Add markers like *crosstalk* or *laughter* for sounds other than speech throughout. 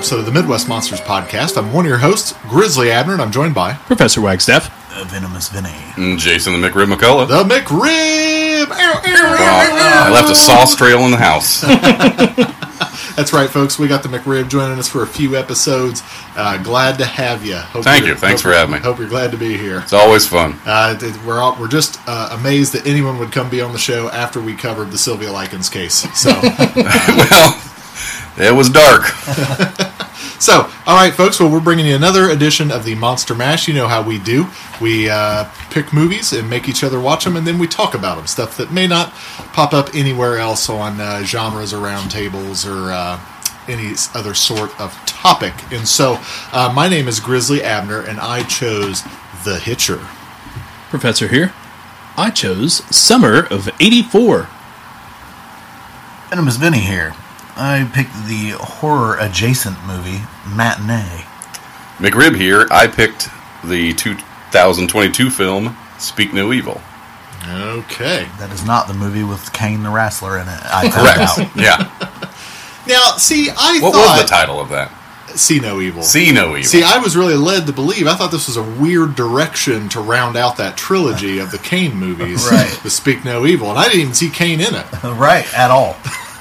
Episode of the Midwest Monsters Podcast. I'm one of your hosts, Grizzly Abner, and I'm joined by Professor Wagstaff. Uh, Venomous Vinny. And Jason the McRib McCullough. the McRib. Ow, ow, ow, Wow. I left a sauce trail in the house. *laughs* *laughs* That's right, folks. We got the McRib joining us for a few episodes. Uh, glad to have you. Hope Thank you're- Thanks hope- for having me. Hope you're glad to be here. It's always fun. Uh, we're all, we're just uh, amazed that anyone would come be on the show after we covered the Sylvia Likens case. So. *laughs* well, it was dark. So, all right, folks. Well, we're bringing you another edition of the Monster Mash. You know how we do. We uh, pick movies and make each other watch them, and then we talk about them. Stuff that may not pop up anywhere else on uh, genres or roundtables or uh, any other sort of topic. And so, uh, my name is Grizzly Abner, and I chose The Hitcher. Professor here. I chose Summer of 84. Venomous Vinny here. I picked the horror adjacent movie, Matinee. McRib here. I picked the 2022 film Speak No Evil. Okay. That is not the movie with Kane the Wrestler in it. I found out. Correct. yeah. *laughs* Now, see, I What thought was the title of that? See No Evil. See No Evil. See, I was really led to believe. I thought this was a weird direction to round out that trilogy of the Kane movies, *laughs* Right. The Speak No Evil, and I didn't even see Kane in it. *laughs* Right, at all.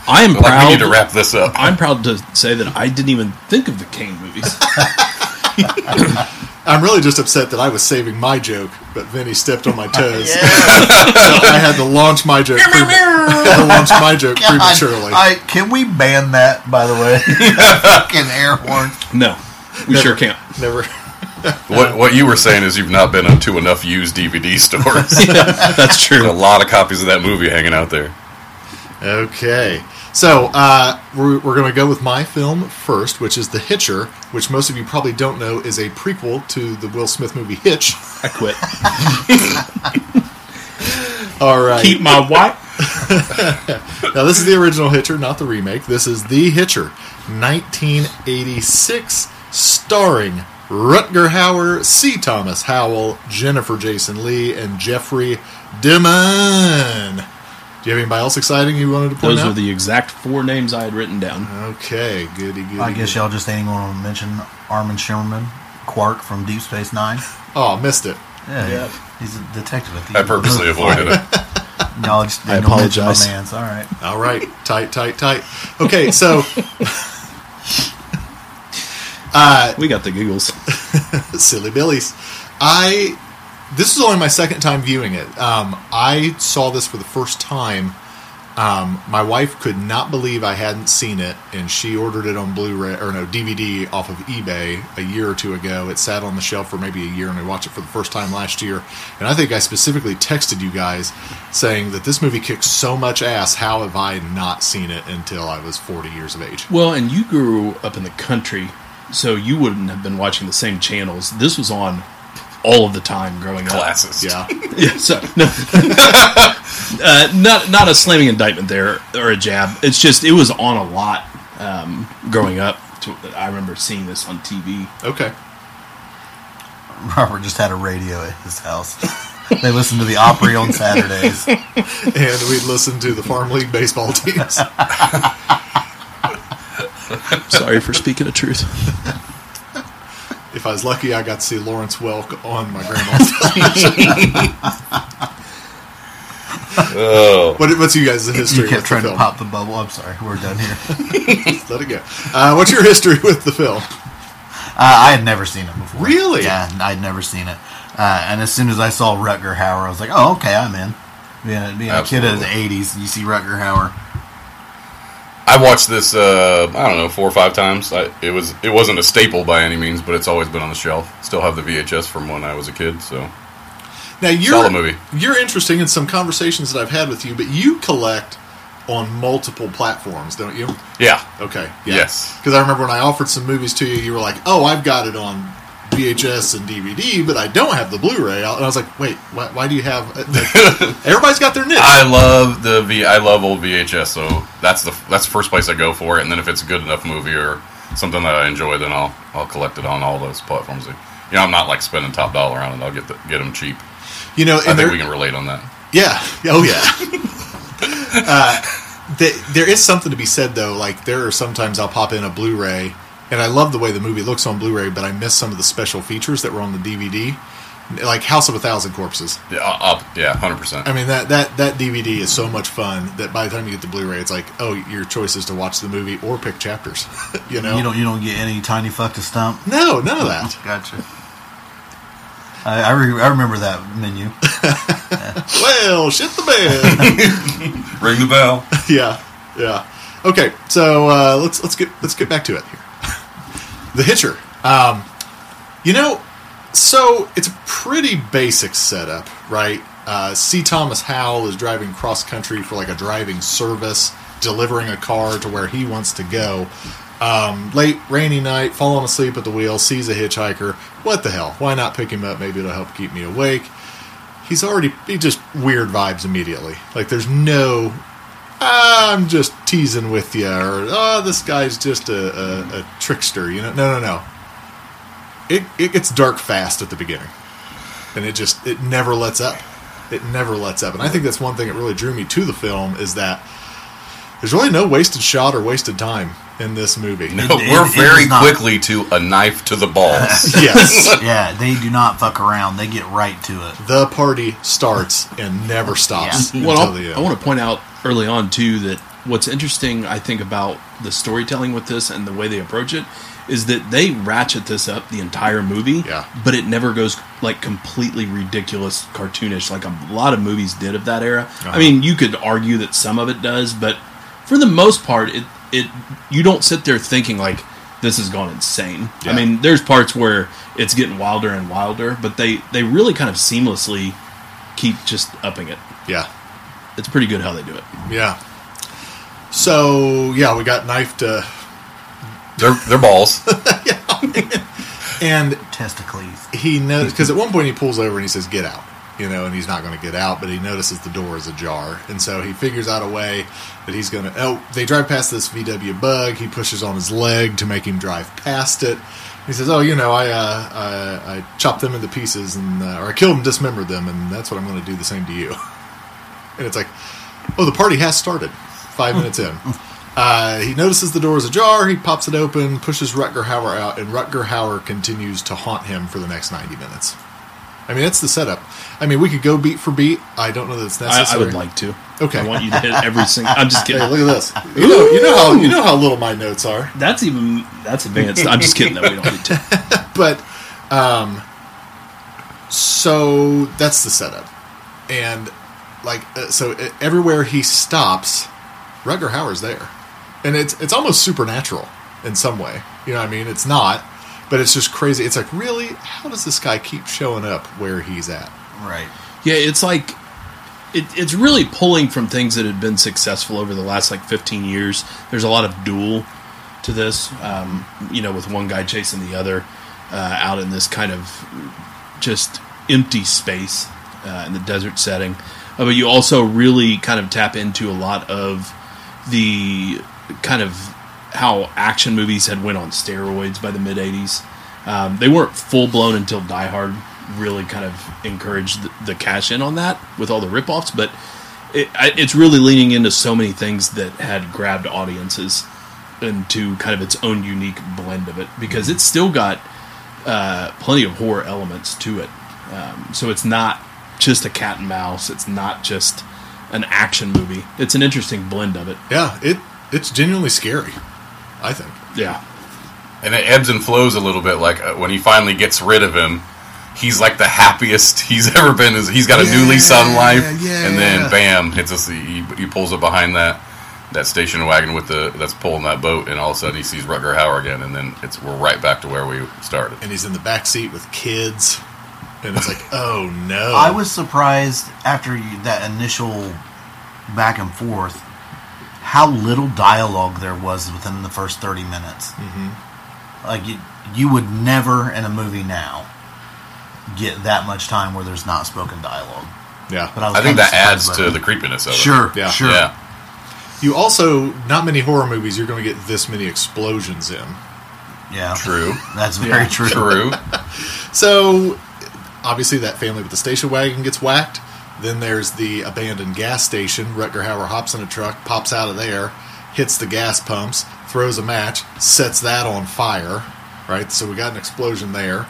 I am like, we proud. need to wrap this up. I'm proud to say that I didn't even think of the Kane movies. *laughs* I'm really just upset that I was saving my joke, but Vinny stepped on my *laughs* toes. so I had to launch my joke. Pre- had to launch my joke prematurely. I, can we ban that, by the way? *laughs* Fucking air horn. No, we sure can't. Never. What what you were saying is you've not been to enough used DVD stores. That's There's a lot of copies of that movie hanging out there. Okay. So uh, we're, we're going to go with my film first, which is The Hitcher, which most of you probably don't know is a prequel to the Will Smith movie Hitch. I quit. *laughs* All right. Keep my wife. *laughs* Now, this is the original Hitcher, not the remake. This is The Hitcher, 1986, starring Rutger Hauer, C. Thomas Howell, Jennifer Jason Lee, and Jeffrey DeMunn. Do you have anybody else exciting you wanted to point Those out? were the exact four names I had written down. okay, goody, goody. I guess goody. y'all just ain't going to mention Armin Shimerman, Quark from Deep Space Nine. Oh, missed it. Yeah, Yeah. he's a detective at the I purposely avoided it. *laughs* Y'all just I didn't apologize. My man's. All right. All right, tight, tight, tight. Okay, so *laughs* uh, We got the giggles. *laughs* silly billies. I this is only my second time viewing it. Um, I saw this for the first time. Um, my wife could not believe I hadn't seen it, and she ordered it on Blu-ray or no DVD off of eBay a year or two ago. It sat on the shelf for maybe a year, and I watched it for the first time last year. And I think I specifically texted you guys saying that this movie kicks so much ass. How have I not seen it until I was forty years of age? Well, and you grew up in the country, so you wouldn't have been watching the same channels. This was on all of the time growing up. Classes. Yeah. *laughs* Yeah, so no, *laughs* uh, not not a slamming indictment there or a jab. It's just it was on a lot um, growing up. To, I remember seeing this on TV. Okay. Robert just had a radio at his house. *laughs* they listened to the Opry on Saturdays. and we'd listen to the farm league baseball teams. Sorry for speaking the truth. If I was lucky, I got to see Lawrence Welk on my grandma's television. *laughs* Oh. what, what's you guys' history You kept with trying the to pop the bubble. I'm sorry, we're done here. *laughs* Let it go. Uh, what's your history with the film? Uh, I had never seen it before. Really? Yeah, I'd never seen it. Uh, and as soon as I saw Rutger Hauer, I was like, "Oh, okay, I'm in." Being, being a kid of the '80s, you see Rutger Hauer. I watched this. Uh, I don't know, four or five times. I, it was. It wasn't a staple by any means, but it's always been on the shelf. Still have the VHS from when I was a kid. So Now you're. You're interesting in some conversations that I've had with you, but you collect on multiple platforms, don't you? yeah, Okay. Yeah. Yes. Because I remember when I offered some movies to you, you were like, "Oh, I've got it on VHS and DVD, but I don't have the Blu-ray." And I was like, "Wait, why, why do you have?" like, *laughs* everybody's got their niche. I love the V. I love old VHS. So that's the that's the first place I go for it. And then if it's a good enough movie or something that I enjoy, then I'll I'll collect it on all those platforms. You know, I'm not like spending top dollar on it. I'll get the, get them cheap. you know, I think there, we can relate on that. Yeah. Oh yeah. *laughs* uh, th- there is something to be said though. Like there are sometimes I'll pop in a Blu-ray, and I love the way the movie looks on Blu-ray, but I miss some of the special features that were on the DVD, like House of a Thousand Corpses. Yeah, up. Yeah, hundred percent. I mean that that that DVD is so much fun that by the time you get the Blu-ray, it's like, oh, your choice is to watch the movie or pick chapters. *laughs* you know? You don't you don't get any tiny fuck to stump. no, none of that. *laughs* Gotcha. I I, re- I remember that menu. *laughs* well, shit the bed. Ring the bell. yeah, yeah. Okay, so uh, let's let's get let's get back to it here. The Hitcher. Um, you know, so it's a pretty basic setup, right? Uh, C. Thomas Howell is driving cross country for like a driving service, delivering a car to where he wants to go. Um, late rainy night, falling asleep at the wheel, sees a hitchhiker. What the hell? Why not pick him up? Maybe it'll help keep me awake. He's already he just weird vibes immediately. Like there's no I'm just teasing with you, or oh, this guy's just a, a, a trickster. You know, no, no, no. It it gets dark fast at the beginning, and it just it never lets up. It never lets up, and I think that's one thing that really drew me to the film is that there's really no wasted shot or wasted time in this movie. No, It- we're it- it very is not. quickly to a knife to the balls. *laughs* yes, yeah, they do not fuck around. They get right to it. the party starts and never *laughs* stops Yeah. until Well, the I'll- end. I want to point out early on too that what's interesting, I think, about the storytelling with this and the way they approach it is that they ratchet this up the entire movie, Yeah. but it never goes like completely ridiculous, cartoonish, like a lot of movies did of that era. Uh-huh. I mean, you could argue that some of it does, but for the most part, it it you don't sit there thinking like this has gone insane. Yeah. I mean, there's parts where it's getting wilder and wilder, but they they really kind of seamlessly keep just upping it. yeah. It's pretty good how they do it. Yeah. So yeah, we got knifed, uh, they're they're balls. yeah. *laughs* *laughs* and Testicles. he knows because at one point he pulls over and he says, "Get out," you know, and he's not going to get out, but he notices the door is ajar, and so he figures out a way that he's going to. Oh, they drive past this VW Bug. He pushes on his leg to make him drive past it. He says, "Oh, you know, I uh, I, I chopped them into pieces and uh, or I killed them, dismembered them, and that's what I'm going to do the same to you." *laughs* And it's like, oh, the party has started. Five minutes in. *laughs* Uh, he notices the door is ajar. He pops it open, pushes Rutger Hauer out, and Rutger Hauer continues to haunt him for the next 90 minutes. I mean, that's the setup. I mean, we could go beat for beat. I don't know that it's necessary. I would like to. Okay. I want you to hit every single. I'm just kidding. Hey, look at this. You know, you know how you know how little my notes are. That's even that's advanced. I'm just kidding. though. we don't need to. *laughs* but um so that's the setup and like uh, so uh, everywhere he stops Rutger Hauer's there and it's it's almost supernatural in some way you know what I mean it's not but it's just crazy it's like really how does this guy keep showing up where he's at Right. Yeah, it's like it, it's really pulling from things that had been successful over the last like 15 years. There's a lot of duel to this, um, you know, with one guy chasing the other uh, out in this kind of just empty space uh, in the desert setting. Uh, but you also really kind of tap into a lot of the kind of how action movies had went on steroids by the mid 80s. Um, they weren't full blown until Die Hard really kind of encouraged the, the cash in on that with all the ripoffs, but it, it's really leaning into so many things that had grabbed audiences into kind of its own unique blend of it because it's still got uh, plenty of horror elements to it. Um, so it's not just a cat and mouse. It's not just an action movie. It's an interesting blend of it. yeah it it's genuinely scary I think Yeah. and it ebbs and flows a little bit. Like uh, when he finally gets rid of him, he's like the happiest *laughs* he's ever been. He's got a new lease on life, yeah. and then bam, hits us. He, he pulls up behind that that station wagon with the that's pulling that boat, and all of a sudden he sees Rutger Hauer again, and then it's we're right back to where we started. and he's in the back seat with kids, and it's like, oh no! I was surprised after you, that initial back and forth how little dialogue there was within the first 30 minutes. Mm-hmm. Like, you, you would never in a movie now get that much time where there's not spoken dialogue. yeah. But I, I think that adds to by the creepiness of it. Sure, Yeah. sure. Yeah. You also not many horror movies you're going to get this many explosions in. Yeah. True. *laughs* That's very Yeah. true. True. *laughs* So obviously that family with the station wagon gets whacked. Then there's the abandoned gas station. Rutger Hauer hops in a truck, pops out of there, hits the gas pumps, throws a match, sets that on fire. Right, so we got an explosion there.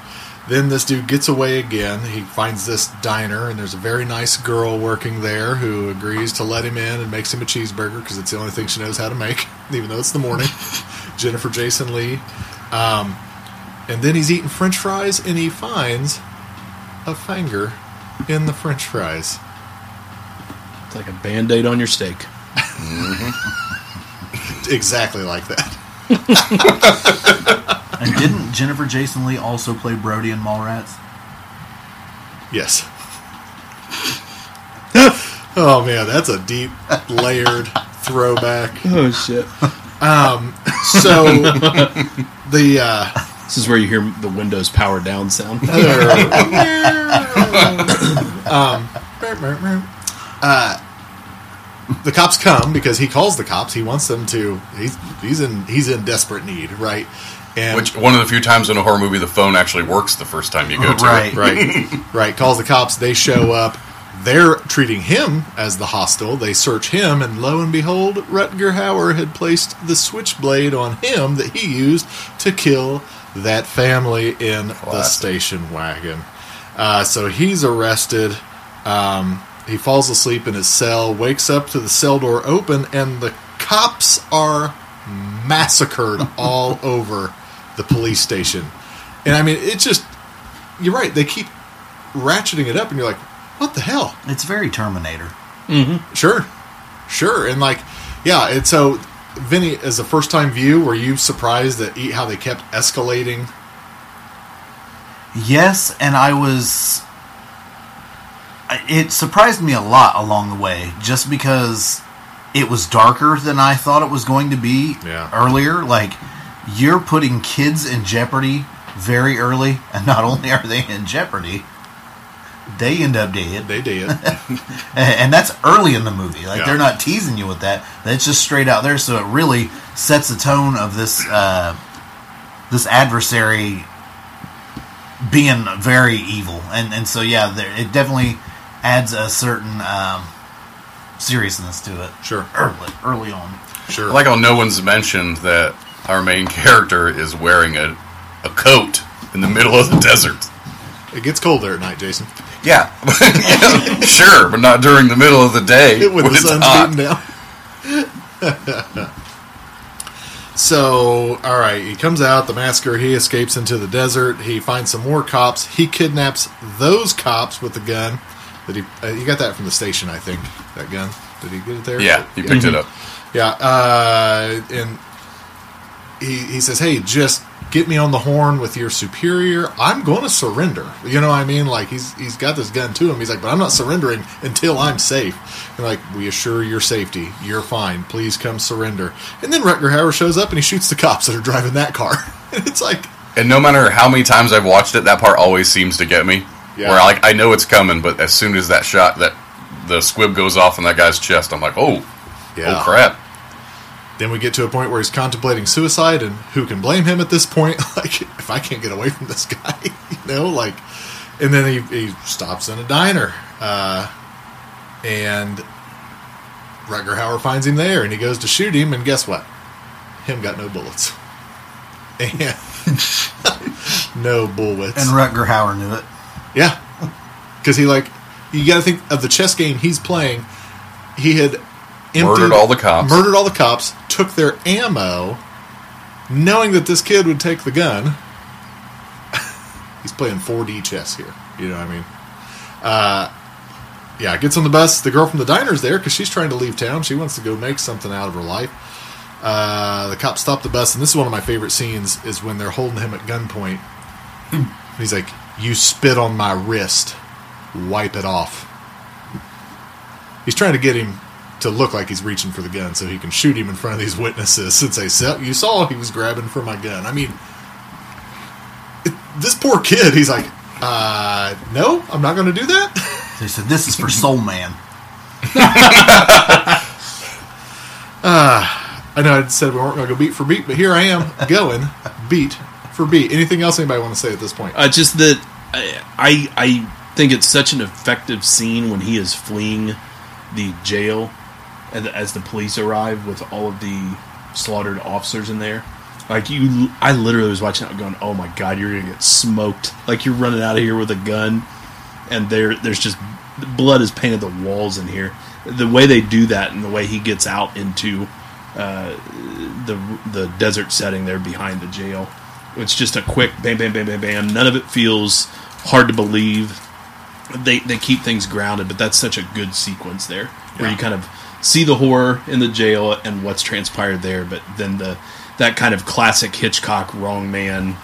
Then this dude gets away again. He finds this diner, and there's a very nice girl working there who agrees to let him in and makes him a cheeseburger because it's the only thing she knows how to make, *laughs* even though it's the morning. *laughs* Jennifer Jason Lee. Um, and then he's eating french fries and he finds a finger in the french fries. It's like a band aid on your steak. *laughs* Exactly like that. *laughs* And didn't Jennifer Jason Lee also play Brody in Mallrats? Yes. *laughs* oh man, that's a deep layered throwback. Oh shit! Um, So the uh This is where you hear the Windows power down sound. *laughs* *laughs* uh, the cops come because he calls the cops. He wants them to. He's he's in he's in desperate need, right? And Which one of the few times in a horror movie the phone actually works the first time you go to Right. it. right, *laughs* right. Calls the cops. They show up. They're treating him as the hostile. They search him, and lo and behold, Rutger Hauer had placed the switchblade on him that he used to kill that family in the station wagon. Uh, so he's arrested. Um, he falls asleep in his cell, wakes up to the cell door open, and the cops are massacred *laughs* all over the police station. And I mean, it's just, you're right. They keep ratcheting it up, and you're like, what the hell? It's very Terminator. Sure, sure, and like, yeah. And so, Vinny, as a first time view, were you surprised at how they kept escalating? Yes, and I was. It surprised me a lot along the way, just because it was darker than I thought it was going to be Yeah. earlier. Like, you're putting kids in jeopardy very early, and not only are they in jeopardy, they end up dead. They did. *laughs* and that's early in the movie. Like Yeah. they're not teasing you with that. That's just straight out there. So it really sets the tone of this uh, this adversary being very evil. And and so yeah, there, it definitely adds a certain um, seriousness to it. Sure. early early on. sure. I like how no one's mentioned that our main character is wearing a, a coat in the middle of the *laughs* desert. it gets cold there at night, Jason. Yeah. *laughs* Yeah, sure, but not during the middle of the day *laughs* when the it's sun's hot. beating down. *laughs* so, all right, he comes out, the massacre, he escapes into the desert. He finds some more cops. He kidnaps those cops with the gun. That he uh, you got that from the station, I think. That gun. Did he get it there? Yeah, he picked it up. Yeah, uh, and he he says, "Hey, just get me on the horn with your superior. I'm going to surrender." You know what I mean? Like he's he's got this gun to him. He's like, "But I'm not surrendering until I'm safe." And like, "We assure your safety. You're fine. Please come surrender." And then Rutger Hauer shows up and he shoots the cops that are driving that car. *laughs* and it's like, And no matter how many times I've watched it, that part always seems to get me. Yeah. Where like I know it's coming, but as soon as that shot that the squib goes off in that guy's chest, I'm like, oh, oh yeah. oh crap. Then we get to a point where he's contemplating suicide, and who can blame him at this point? *laughs* Like, if I can't get away from this guy, *laughs* you know, like, and then he, he stops in a diner, uh, and Rutger Hauer finds him there, and he goes to shoot him, and guess what? Him got no bullets, *laughs* and no bullets, And Rutger Hauer knew it. yeah, because he like you got to think of the chess game he's playing. He had emptied, Murdered all the cops. Murdered all the cops. Took their ammo, knowing that this kid would take the gun. *laughs* he's playing 4D chess here. You know what I mean? Uh, yeah, gets on the bus. The girl from the diner's there because she's trying to leave town. She wants to go make something out of her life. Uh, the cops stop the bus, and this is one of my favorite scenes: is when they're holding him at gunpoint. He's like, "You spit on my wrist, wipe it off." He's trying to get him to look like he's reaching for the gun so he can shoot him in front of these witnesses since they said you saw he was grabbing for my gun. I mean, it, this poor kid. He's like, uh, "No, I'm not going to do that." They said this is for Soul Man. *laughs* I know I said we weren't going to go beat for beat, but here I am going beat for beat. Anything else anybody want to say at this point? Uh, just that I, I I think it's such an effective scene when he is fleeing the jail and as the police arrive with all of the slaughtered officers in there. Like you, I literally was watching that going, "Oh my god, you're gonna get smoked!" Like you're running out of here with a gun, and there, there's just blood is painted the walls in here. The way they do that, and the way he gets out into uh, the the desert setting there behind the jail, it's just a quick bam, bam, bam, bam, bam. None of it feels hard to believe. They they keep things grounded, but that's such a good sequence there where Yeah. you kind of see the horror in the jail and what's transpired there, but then the that kind of classic Hitchcock wrong man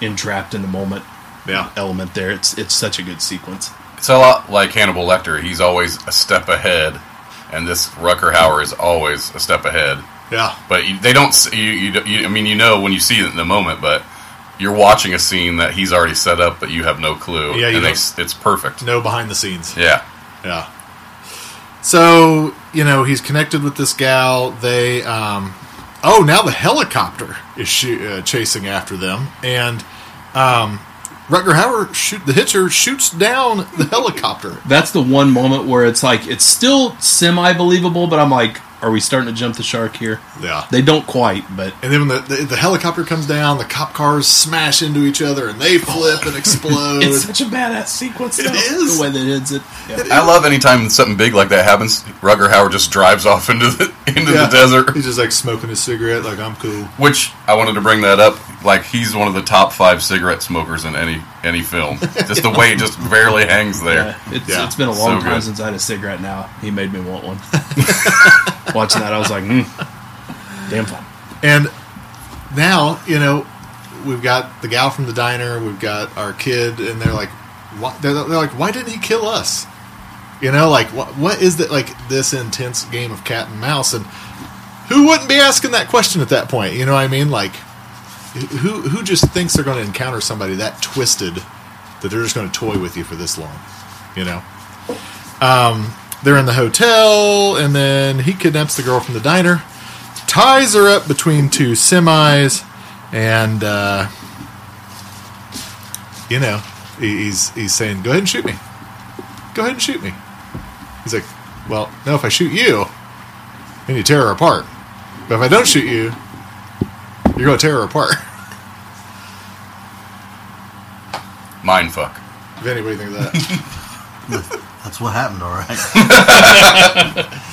entrapped in the moment Yeah. element there. It's it's such a good sequence. It's a lot like Hannibal Lecter. He's always a step ahead, and this Rutger Hauer is always a step ahead. Yeah. But you, they don't. s- You, you, you, I mean, you know when you see it in the moment, but you're watching a scene that he's already set up, but you have no clue. Yeah, you and they, it's perfect. No behind the scenes. Yeah, Yeah. So you know he's connected with this gal. They um, oh now the helicopter is shoo- uh, chasing after them, and um, Rutger Hauer shoot the hitcher shoots down the helicopter. That's the one moment where it's like it's still semi believable, but I'm like, are we starting to jump the shark here? Yeah. They don't quite, but And then when the, the, the helicopter comes down, the cop cars smash into each other and they flip and oh. *laughs* explode. it's such a badass sequence. It though, is. the way that it ends it. Yeah. I love anytime something big like that happens. Rugger Howard just drives off into the *laughs* into Yeah. the desert. He's just like smoking his cigarette, like I'm cool. Which I wanted to bring that up. Like he's one of the top five cigarette smokers in any any film. Just the way it just barely hangs there. Yeah, it's, Yeah. it's been a long So time good. since I had a cigarette. Now he made me want one. *laughs* Watching that, I was like, mm, damn fun. And now, you know, we've got the gal from the diner, we've got our kid, and they're like, why, they're, they're like, why didn't he kill us? You know, like, what, what is that, like, this intense game of cat and mouse? And who wouldn't be asking that question at that point? You know what I mean? Like, who, who just thinks they're going to encounter somebody that twisted that they're just going to toy with you for this long? You know? Um, they're in the hotel, and then he kidnaps the girl from the diner ties her up between two semis, and uh, you know he's he's saying, "Go ahead and shoot me. Go ahead and shoot me." He's like, "Well, no. If I shoot you, then you tear her apart. But if I don't shoot you, you're going to tear her apart." Mind fuck. Vinny, what do you think of that? *laughs* That's what happened, all right. *laughs*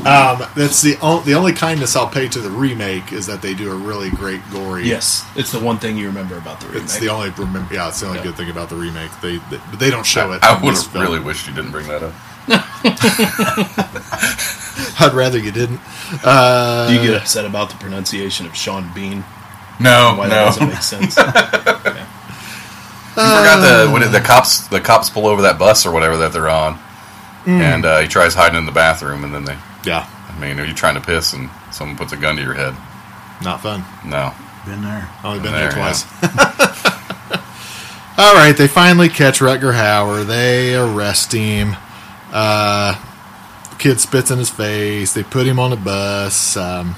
Um, that's the on, the only kindness I'll pay to the remake is that they do a really great gory. Yes, it's the one thing you remember about the remake. It's the only remember, yeah. It's the only Yeah. good thing about the remake. They they, they don't show it. I would have really wished you didn't bring that up. *laughs* *laughs* I'd rather you didn't. Do you get upset about the pronunciation of Sean Bean? No, Why that no. doesn't make sense? *laughs* You forgot the when it, the cops the cops pull over that bus or whatever that they're on, and uh, he tries hiding in the bathroom, and then they. Yeah, I mean, are you trying to piss and someone puts a gun to your head? not fun. No. Been there. Only been There, there twice. *laughs* All right, they finally catch Rutger Hauer. They arrest him. Uh, the kid spits in his face. They put him on a bus. Um,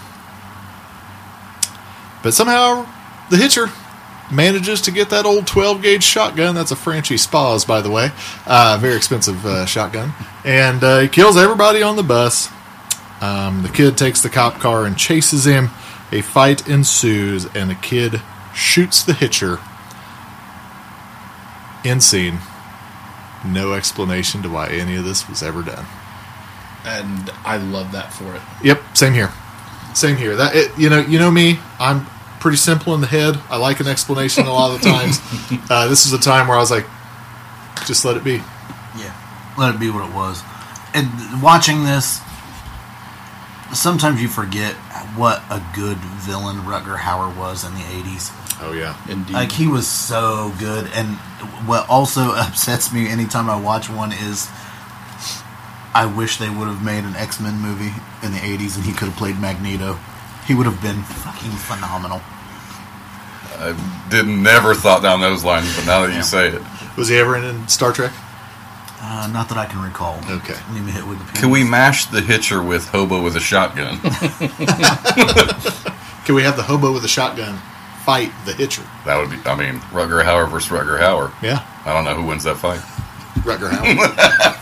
but somehow the hitcher manages to get that old 12 gauge shotgun. That's a Franchi Spas, by the way. Uh, very expensive uh, shotgun. And uh, he kills everybody on the bus. Um, the kid takes the cop car and chases him. A fight ensues, and the kid shoots the hitcher. End scene. No explanation to why any of this was ever done. And I love that for it. Yep, same here. Same here. That it, you know, you know me. I'm pretty simple in the head. I like an explanation a lot of the times. *laughs* Uh, this is a time where I was like, just let it be. Yeah, let it be what it was. And watching this, sometimes you forget what a good villain Rutger Hauer was in the '80s. Oh yeah, Indeed. Like he was so good. And what also *laughs* upsets me anytime I watch one is, I wish they would have made an X Men movie in the '80s and he could have played Magneto. He would have been fucking phenomenal. I didn't never thought down those lines, but now that Yeah. you say it, was he ever in, in Star Trek? Uh, not that I can recall. Okay. Let me hit Wikipedia. can we mash the hitcher with hobo with a shotgun? *laughs* Can we have the hobo with a shotgun fight the hitcher? that would be. I mean, Rugger Hauer versus Rugger Hauer. Yeah, I don't know who wins that fight. Rugger Hauer. *laughs*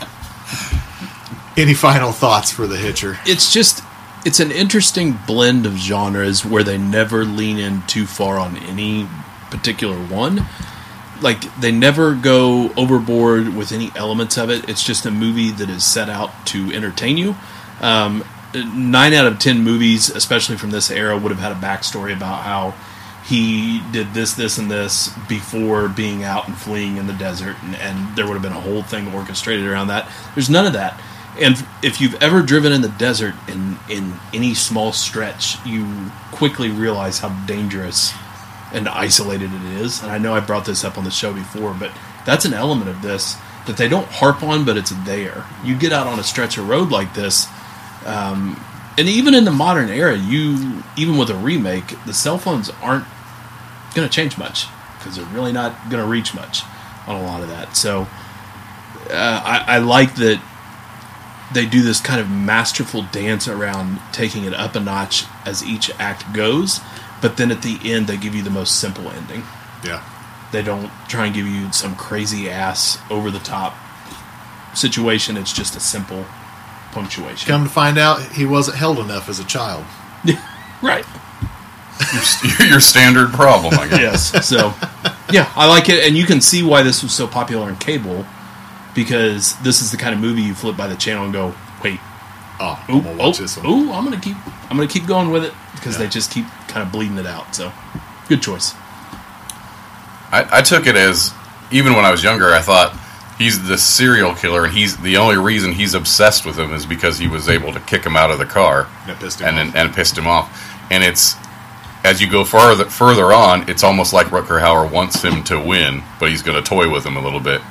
Any final thoughts for the hitcher? it's just it's an interesting blend of genres where they never lean in too far on any particular one. Like they never go overboard with any elements of it. It's just a movie that is set out to entertain you. Um, nine out of ten movies especially from this era would have had a backstory about how he did this this and this before being out and fleeing in the desert and, and there would have been a whole thing orchestrated around that. There's none of that and if you've ever driven in the desert in in any small stretch, you quickly realize how dangerous and isolated it is. And I know I brought this up on the show before, but that's an element of this that they don't harp on, but it's there. You get out on a stretch of road like this, um, and even in the modern era, you even with a remake, the cell phones aren't going to change much because they're really not going to reach much on a lot of that. So uh, I, I like that they do this kind of masterful dance around taking it up a notch as each act goes, but then at the end they give you the most simple ending. Yeah, They don't try and give you some crazy ass over the top situation. It's just a simple punctuation. come to find out, he wasn't held enough as a child. *laughs* right. your, *laughs* your standard problem, I guess. Yes. So, yeah, I like it, and you can see why this was so popular on cable because this is the kind of movie you flip by the channel and go, wait, Oh, ooh, I'm gonna oh, this one. ooh, I'm gonna keep, I'm gonna keep going with it because Yeah. they just keep kind of bleeding it out. So, good choice. I, I took it as even when I was younger, I thought he's the serial killer, and he's the only reason he's obsessed with him is because he was able to kick him out of the car, That pissed him and off. then and pissed him off. And it's as you go further further on, it's almost like Rutger Hauer wants him to win, but he's going to toy with him a little bit.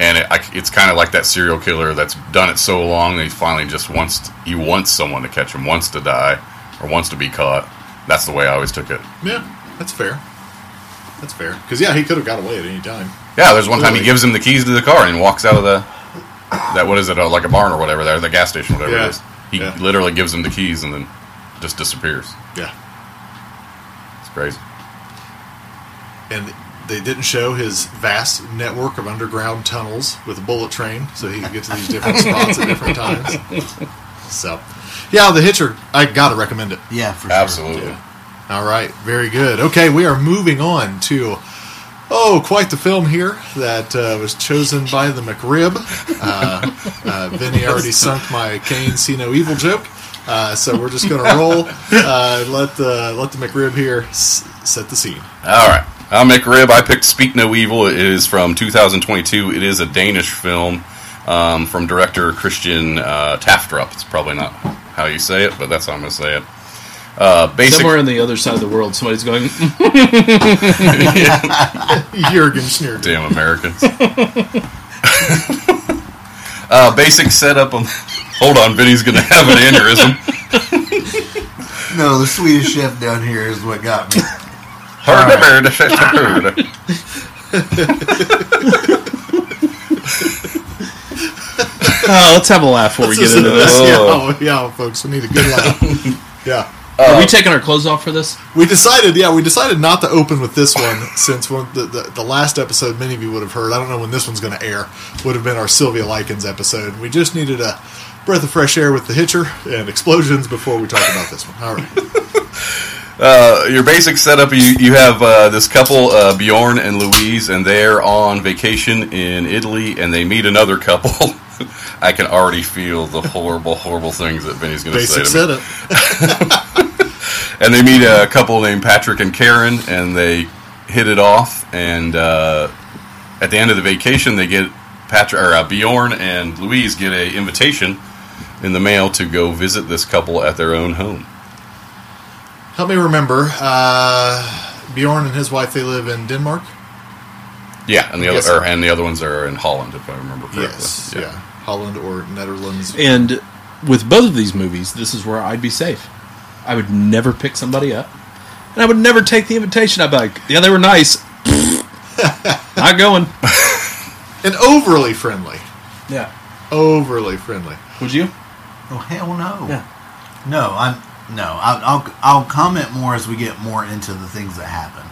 And it, I, it's kind of like that serial killer that's done it so long that he finally just wants to, he wants someone to catch him, wants to die, or wants to be caught. That's the way I always took it. Yeah, that's fair. That's fair. Because yeah, he could have got away at any time. Yeah, there's one time he gives him the keys to the car and walks out of the that what is it uh, like a barn or whatever there the gas station whatever Yeah. it is. He Yeah. literally gives him the keys and then just disappears. Yeah, It's crazy. and they didn't show his vast network of underground tunnels with a bullet train, so he could get to these different *laughs* spots at different times. So, yeah, the Hitcher. I gotta recommend it. Yeah, for sure. Absolutely. All right, very good. Okay, we are moving on to oh, quite the film here that uh, was chosen by the McRib. Uh, uh, Vinny already sunk my Kane see no evil joke, uh, so we're just going to roll. Uh, let the let the McRib here s- set the scene. All right. I'll make a rib. I picked Speak No Evil. It is from 2022. It is a Danish film um, from director Christian uh, Tafdrup. It's probably not how you say it, but that's how I'm going to say it. Uh, basic, Somewhere on the other side of the world, somebody's going. *laughs* *laughs* Jurgen Schneider. Damn Americans. *laughs* uh, basic setup. On, hold on, Vinny's going to have an aneurysm. No, the Swedish chef down here is what got me. Oh, *laughs* *laughs* let's have a laugh before we get into this. yeah, Oh. oh, yeah, folks, we need a good laugh. *laughs* yeah. Are we taking our clothes off for this? We decided, yeah, we decided not to open with this one since one, the, the the last episode many of you would have heard. I don't know when this one's going to air. Would have been our Sylvia Likens episode. We just needed a breath of fresh air with the Hitcher and explosions before we talk about this one. All right, Uh, your basic setup you, you have uh, this couple uh, bjorn and louise and they're on vacation in italy and they meet another couple *laughs* i can already feel the horrible horrible things that vinny's going to say basic to me setup. *laughs* and they meet a couple named Patrick and Karen, and they hit it off. And uh, at the end of the vacation, they get Patrick or uh, Bjorn and Louise get a invitation in the mail to go visit this couple at their own home. Help me remember. Uh, Bjorn and his wife they live in Denmark. Yeah, and the Yes. other or, and the other ones are in Holland, if I remember correctly. Yes, yeah. Holland or Netherlands. And with both of these movies, this is where I'd be safe. I would never pick somebody up, and I would never take the invitation. I'd be like, "Yeah, they were nice." *laughs* Not going. *laughs* And overly friendly. Yeah. Overly friendly. Would you? Oh hell no. Yeah. No, I'm no. I'll, I'll I'll comment more as we get more into the things that happen.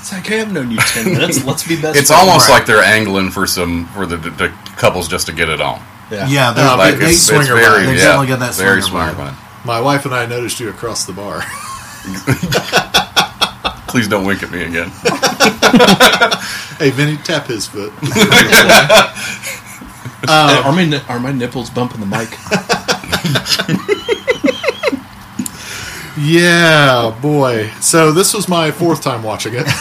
It's like I have known you ten minutes. *laughs* Let's be best. It's friends. almost Right. like they're angling for some for the, the couples just to get it on. yeah. Yeah, they're, Uh, Like they, it's, it's swinger very. They yeah, definitely got that very swinger swinger vibe. vibe. My wife and I noticed you across the bar. *laughs* Please don't wink at me again. *laughs* hey, Vinny, tap his foot. Uh, are my are my nipples bumping the mic? Yeah, boy. So this was my fourth time watching it. *laughs*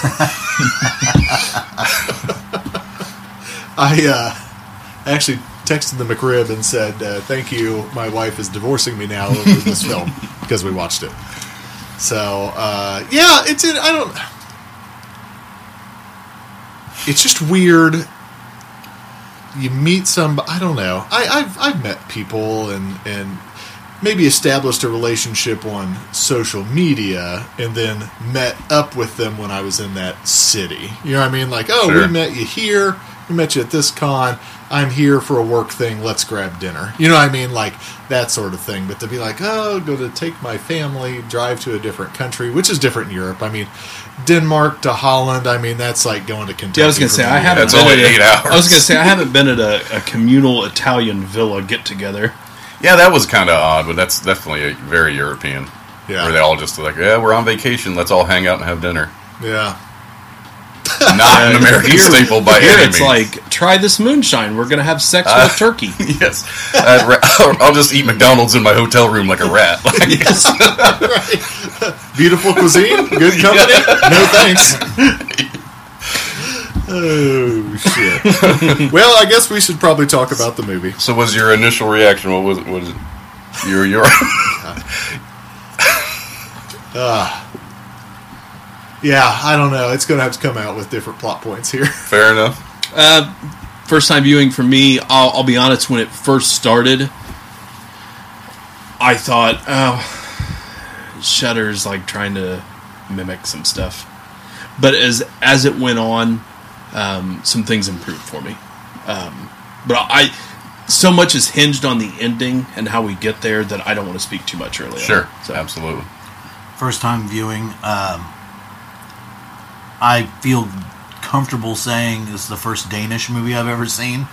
I uh, actually texted the McRib and said, uh, "Thank you. My wife is divorcing me now over this film *laughs* because we watched it." So uh, yeah, it's in. I don't. It's just weird. You meet some. I don't know. I, I've I've met people and and maybe established a relationship on social media and then met up with them when I was in that city. You know what I mean? Like, oh, Sure. we met you here. We met you at this con. I'm here for a work thing. Let's grab dinner. You know what I mean? Like that sort of thing. But to be like, oh, go to take my family, drive to a different country, which is different in Europe. I mean, Denmark to Holland. I mean, that's like going to Kentucky. Yeah, I was gonna say I haven't. That's been only at eight hours. I was gonna say I haven't been at a, a communal Italian villa get together. Yeah, that was kind of odd, but that's definitely a very European. Yeah. Where they all just like, yeah, we're on vacation. Let's all hang out and have dinner. Yeah. *laughs* Not an American staple by Here any it's means. like try this moonshine. We're gonna have sex Uh, with turkey. *laughs* yes, I'd ra- *laughs* I'll just eat McDonald's in my hotel room like a rat. Like, Beautiful cuisine, good company. No thanks. Oh shit. *laughs* well, I guess we should probably talk about the movie. so, was your initial reaction? What was it? What was it? Your your *laughs* Yeah, I don't know. It's going to have to come out with different plot points here. *laughs* fair enough. Uh, first time viewing for me. I'll, I'll be honest. When it first started, I thought, oh, Shutter's like trying to mimic some stuff. But as as it went on, um, some things improved for me. Um, but I so much is hinged on the ending and how we get there that I don't want to speak too much early. on. Sure, So, absolutely. First time viewing, um, I feel comfortable saying this is the first Danish movie I've ever seen.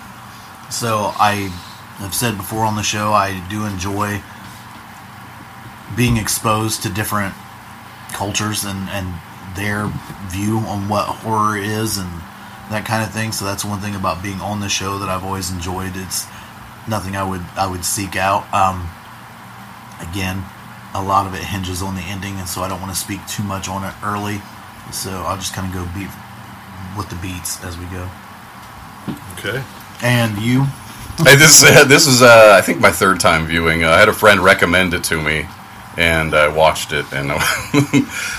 So I have said before on the show I do enjoy being exposed to different cultures and, and their view on what horror is and that kind of thing. So that's one thing about being on the show that I've always enjoyed. It's nothing I would I would seek out. Um, again, a lot of it hinges on the ending, and so I don't want to speak too much on it early. So I'll just kind of go beat with the beats as we go. Okay. And you, Hey, this uh, *laughs* this is uh, I think my third time viewing. Uh, I had a friend recommend it to me, and I watched it, and *laughs*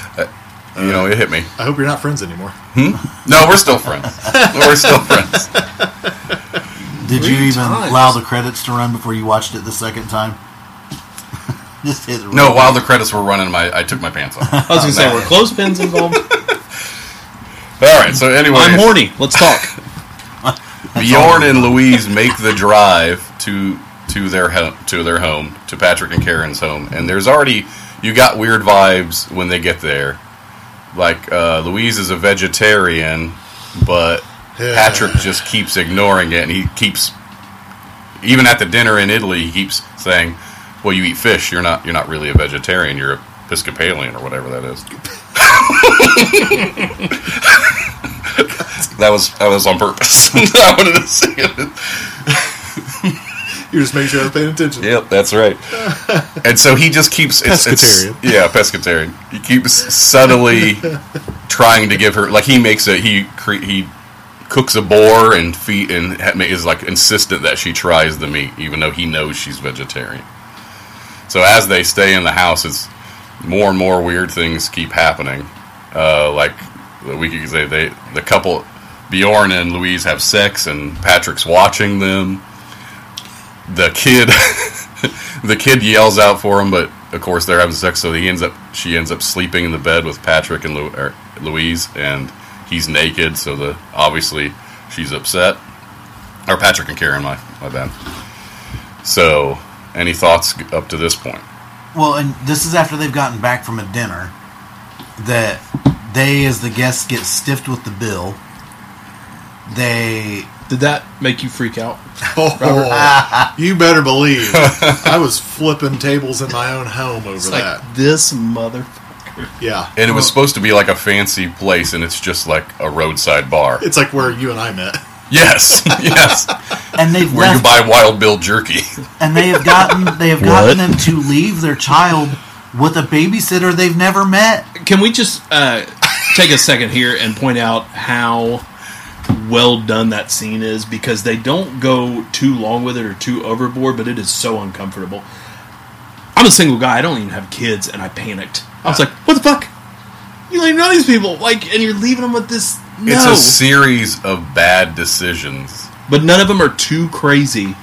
uh, you know it hit me. I hope you're not friends anymore. No, we're still friends. *laughs* we're still friends. did you even times. allow the credits to run before you watched it the second time? *laughs* just hit No, while the credits were running, my I took my pants off. *laughs* I was gonna say were clothespins involved. All right. So anyway, I'm horny. Let's talk. Bjorn and Louise make the drive to to their home to their home to Patrick and Karen's home, and there's already you got weird vibes when they get there. Like uh, Louise is a vegetarian, but Yeah. Patrick just keeps ignoring it, and he keeps even at the dinner in Italy, he keeps saying, "Well, you eat fish. You're not. You're not really a vegetarian. You're a Episcopalian or whatever that is." *laughs* that was that was on purpose. *laughs* I wanted to say it. *laughs* You're just making sure I'm paying attention. Yep, that's right. *laughs* and so he just keeps it's, it's yeah, pescatarian. He keeps subtly *laughs* trying to give her like he makes a he cre- he cooks a boar and feet and is like insistent that she tries the meat even though he knows she's vegetarian. So as they stay in the house, it's more and more weird things keep happening. Uh, like we could say they the couple Bjorn and Louise have sex and Patrick's watching them the kid *laughs* the kid yells out for him but of course they're having sex so he ends up she ends up sleeping in the bed with patrick and Lu- or louise and he's naked so the obviously she's upset. Or patrick and karen my, my bad. So any thoughts up to this point? Well, and this is after they've gotten back from a dinner that they, as the guests, get stiffed with the bill. They Did that make you freak out? *laughs* Oh, *laughs* you better believe I was flipping tables in my own home over It's that. like this mother. yeah, and it was supposed to be like a fancy place and it's just like a roadside bar it's like where you and I met. yes *laughs* yes and they've where you buy wild bill jerky and they have gotten they have gotten them to leave their child with a babysitter they've never met. Can we just uh, take a second here and point out how well done that scene is? Because they don't go too long with it or too overboard, but it is so uncomfortable. I'm a single guy. I don't even have kids, and I panicked. I was uh. like, "What the fuck? You don't even know these people, like, and you're leaving them with this." No, it's a series of bad decisions but none of them are too crazy.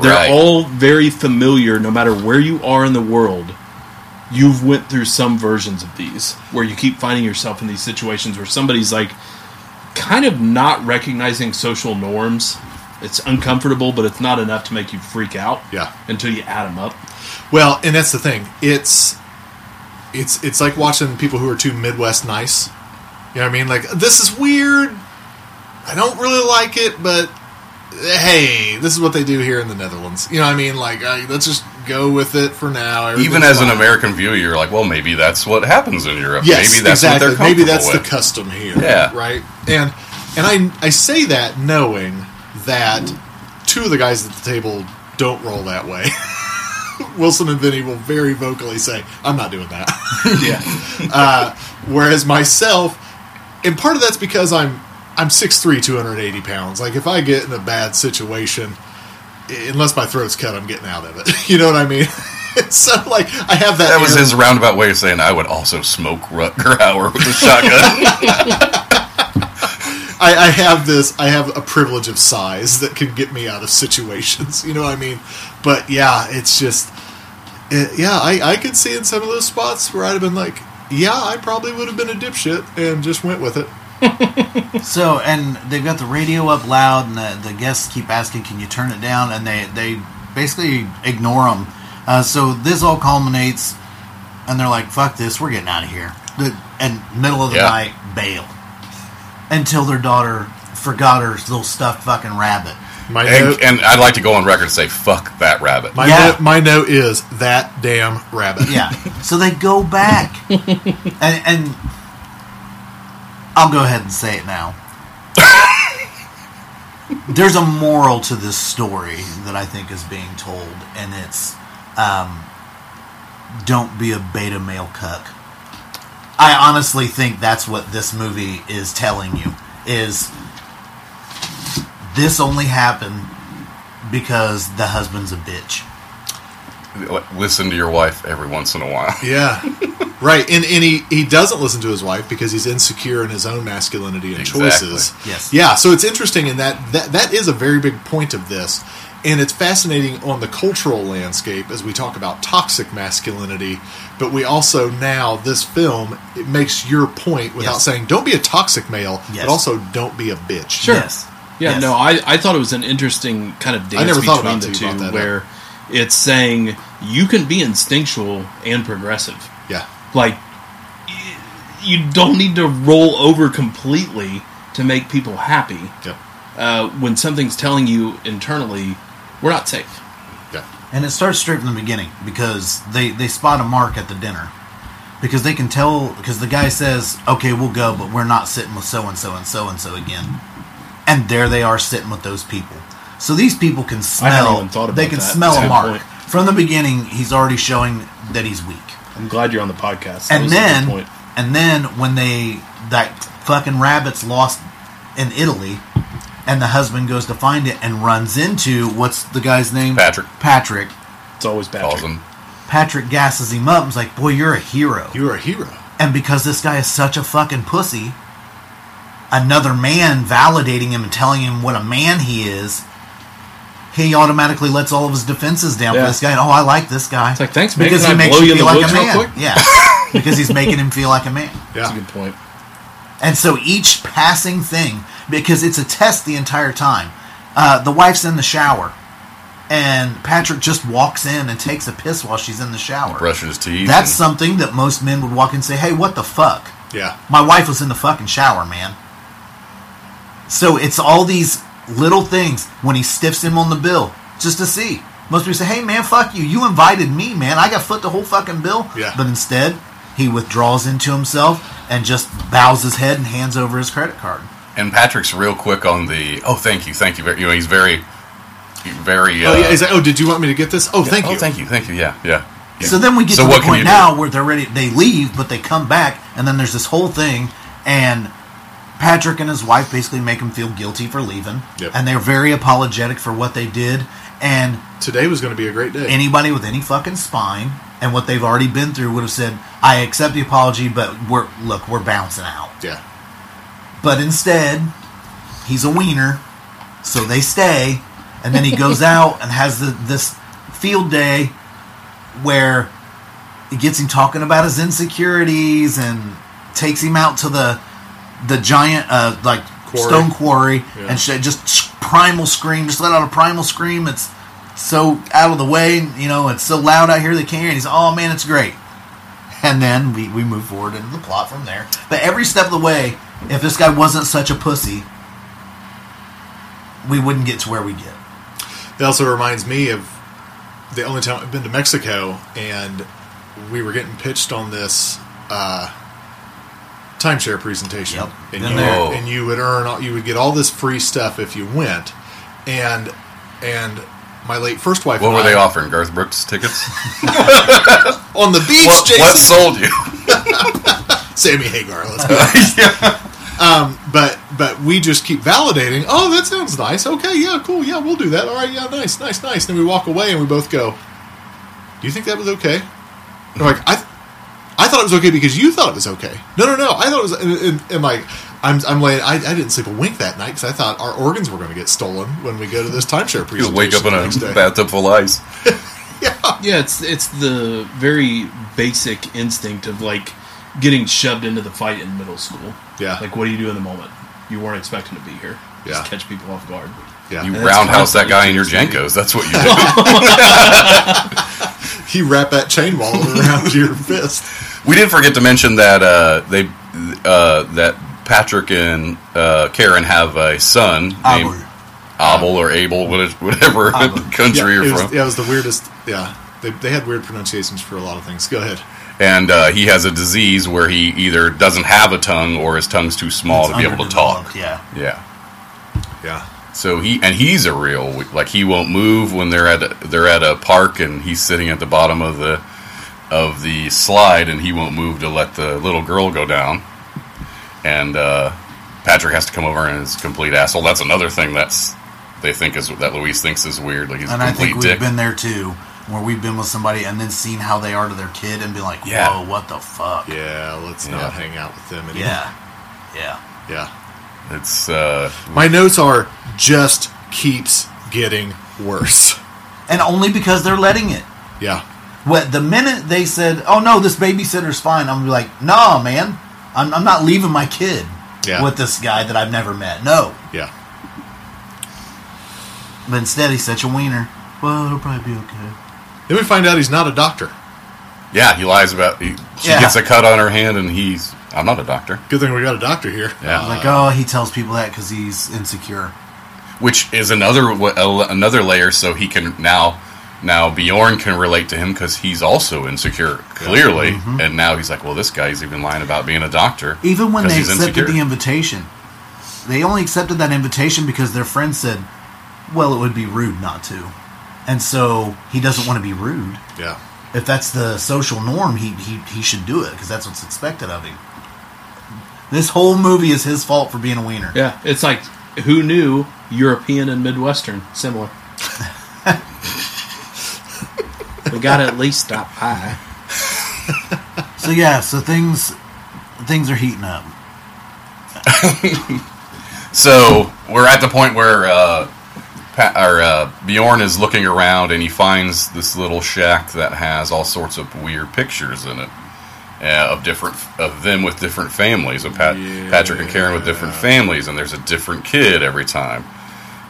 They're Right. all very familiar, no matter where you are in the world. You've went through some versions of these where you keep finding yourself in these situations where somebody's like kind of not recognizing social norms. It's uncomfortable, but it's not enough to make you freak out. Yeah. Until you add them up. Well, and that's the thing. It's it's it's like watching people who are too Midwest nice. You know what I mean? Like this is weird. I don't really like it, but hey, this is what they do here in the Netherlands. You know what I mean? Like uh, let's just go with it for now. Even as an. American viewer, you're like, well, maybe that's what happens in Europe. Yes, maybe that's exactly. what they're Maybe that's with. the custom here. Yeah. Right. And and I I say that knowing that two of the guys at the table don't roll that way. *laughs* Wilson and Vinny will very vocally say, "I'm not doing that." *laughs* Yeah. *laughs* Uh, whereas myself, and part of that's because I'm I'm 6'3", 280 pounds. Like if I get in a bad situation, unless my throat's cut, I'm getting out of it. *laughs* You know what I mean? *laughs* so like I have that. that was his roundabout way of saying I would also smoke Rutger Hauer with a shotgun. *laughs* I, I have this. I have a privilege of size that can get me out of situations. You know what I mean? But yeah, it's just. It, yeah, I, I could see in some of those spots where I'd have been like, yeah, I probably would have been a dipshit and just went with it. So, and they've got the radio up loud, and the, the guests keep asking, "Can you turn it down?" And they they basically ignore them. Uh, so this all culminates, and they're like, "Fuck this, we're getting out of here." The, and middle of the Yeah. night, bail until their daughter forgot her little stuffed fucking rabbit. My and, note, and I'd like to go on record and say, fuck that rabbit. my, Yeah. note, my note is that damn rabbit. Yeah. so they go back, *laughs* and, and I'll go ahead and say it now. There's a moral to this story that I think is being told, and it's um, don't be a beta male cuck. I honestly think that's what this movie is telling you is this only happened because the husband's a bitch. Listen to your wife every once in a while. *laughs* Yeah. right. And, and he, he doesn't listen to his wife because he's insecure in his own masculinity and Exactly. choices. Yes. Yeah. So it's interesting in that, that that is a very big point of this. And it's fascinating on the cultural landscape as we talk about toxic masculinity. But we also now, this film, it makes your point without Yes. saying, don't be a toxic male, Yes. but also don't be a bitch. Sure. Yes. Yeah, Yes. no, I, I thought it was an interesting kind of dance never thought between about the two brought that up. Where it's saying you can be instinctual and progressive. Yeah. Like, you don't need to roll over completely to make people happy. Yeah. Uh, when something's telling you internally, we're not safe. Yeah. And it starts straight from the beginning because they, they spot a mark at the dinner. Because they can tell, because the guy says, okay, we'll go, but we're not sitting with so and so and so and so again. And there they are sitting with those people. So these people can smell. even thought they about can that. smell That's a a mark point. from the beginning. He's already showing that he's weak. I'm glad you're on the podcast. That and was a good then point. and then when they that fucking rabbit's lost in Italy, and the husband goes to find it and runs into what's the guy's name? Patrick. Patrick. it's always Calls Patrick. him. Patrick gasses him up and is like, "Boy, you're a hero." You are a hero. And because this guy is such a fucking pussy, another man validating him and telling him what a man he is, he automatically lets all of his defenses down Yeah. for this guy. Oh, I like this guy. It's like, thanks, man. because Can he I makes you feel like a man. Yeah, *laughs* because he's making him feel like a man. That's a Yeah. good point. And so each passing thing, because it's a test the entire time. Uh, the wife's in the shower, and Patrick just walks in and takes a piss while she's in the shower. Brushes his teeth. That's and- something that most men would walk in and say, "Hey, what the fuck." Yeah. My wife was in the fucking shower, man. So it's all these little things when he stiffs him on the bill just to see. Most people say, "Hey, man, fuck you. You invited me, man. I got foot the whole fucking bill." Yeah. But instead, he withdraws into himself and just bows his head and hands over his credit card. And Patrick's real quick on the. Oh, thank you, thank you. You know, he's very, very. Uh, Oh yeah. He's like, oh, did you want me to get this? Oh, thank oh, you. thank you, thank you. Yeah, yeah. yeah. So then we get So to what the point you do? now where they're ready. They leave, but they come back, and then there's this whole thing, and Patrick and his wife basically make him feel guilty for leaving, Yep. and they're very apologetic for what they did. And Today was going to be a great day. anybody with any fucking spine and what they've already been through would have said, "I accept the apology, but we're look, we're bouncing out." yeah. But instead, he's a wiener, so they stay, and then he goes *laughs* out and has the, this field day where it gets him talking about his insecurities and takes him out to the the giant uh, like Quarry. stone quarry Yeah. and sh- just primal scream, just let out a primal scream. It's so out of the way, you know, it's so loud out here they can't hear. And he's, oh man, it's great. And then we, we move forward into the plot from there. But every step of the way, if this guy wasn't such a pussy, we wouldn't get to where we get. It also reminds me of the only time I've been to Mexico, and we were getting pitched on this uh, timeshare presentation, Yep, and been you there. and you would earn all- you would get all this free stuff if you went, and and my late first wife. What and were they offering? Garth Brooks tickets? *laughs* on the beach? what, Jason, what sold you? *laughs* Sammy Hagar. Let's go. *laughs* Um, but but we just keep validating. Oh, that sounds nice. Okay, yeah, cool. Yeah, we'll do that. All right, yeah, nice, nice, nice. Then we walk away and we both go. Do you think that was okay? They're like I, I thought it was okay because you thought it was okay. No, no, no. I thought it was. And, and, and like I'm I'm laying. I, I didn't sleep a wink that night because I thought our organs were going to get stolen when we go to this timeshare presentation. You presentation. wake up in the next a day. bathtub full of ice. Yeah, *laughs* *laughs* Yeah, it's it's the very basic instinct of like getting shoved into the fight in middle school. Yeah. Like, what do you do in the moment? You weren't expecting to be here. Yeah. Just catch people off guard. yeah. You roundhouse that guy in your. JNCOs. That's what you do. *laughs* you wrap that chain wall around your fist. We did forget to mention that uh, they uh, that Patrick and uh, Karen have a son Abel. named Abel or Abel, whatever *laughs* Abel. *laughs* country yeah, you're was, from. Yeah, it was the weirdest. Yeah, they, they had weird pronunciations for a lot of things. Go ahead. and uh, he has a disease where he either doesn't have a tongue or his tongue's too small to be able to talk. Yeah. Yeah. Yeah. So he and he's a real like he won't move when they're at a, they're at a park and he's sitting at the bottom of the of the slide and he won't move to let the little girl go down. And uh, Patrick has to come over and is a complete asshole. That's another thing that's they think is that Louise thinks is weird. Like he's And a I complete think we've dick. been there too, where we've been with somebody and then seen how they are to their kid and be like, Yeah. what the fuck? Yeah, let's Yeah. not hang out with them anymore. Yeah. Yeah. Yeah. it's uh, My notes are just keeps getting worse. And only because they're letting it. Yeah. What the minute they said, "Oh no, this babysitter's fine," I'm gonna be like, "Nah, man, I'm, I'm not leaving my kid Yeah. with this guy that I've never met." No, Yeah. but instead he's such a wiener. Well, it'll probably be okay. Then we find out he's not a doctor. yeah. He lies about he, she Yeah. gets a cut on her hand and he's I'm not a doctor. Good thing we got a doctor here. Yeah. Uh, Like, oh, he tells people that because he's insecure. which is another another layer. So he can now now Bjorn can relate to him because he's also insecure, clearly. Mm-hmm. And now he's like, well, this guy's even lying about being a doctor. Even when they accepted insecure. the invitation, they only accepted that invitation because their friend said, Well, it would be rude not to. And so he doesn't want to be rude. Yeah. If that's the social norm, he, he, he should do it because that's what's expected of him. This whole movie is his fault for being a wiener. Yeah, it's like who knew European and Midwestern similar. *laughs* we got to at least stop by. *laughs* So yeah, so things things are heating up. *laughs* So we're at the point where uh, pa- or, uh, Bjorn is looking around and he finds this little shack that has all sorts of weird pictures in it uh, of different of them with different families of Pat, Patrick and Karen with different families, and there's a different kid every time,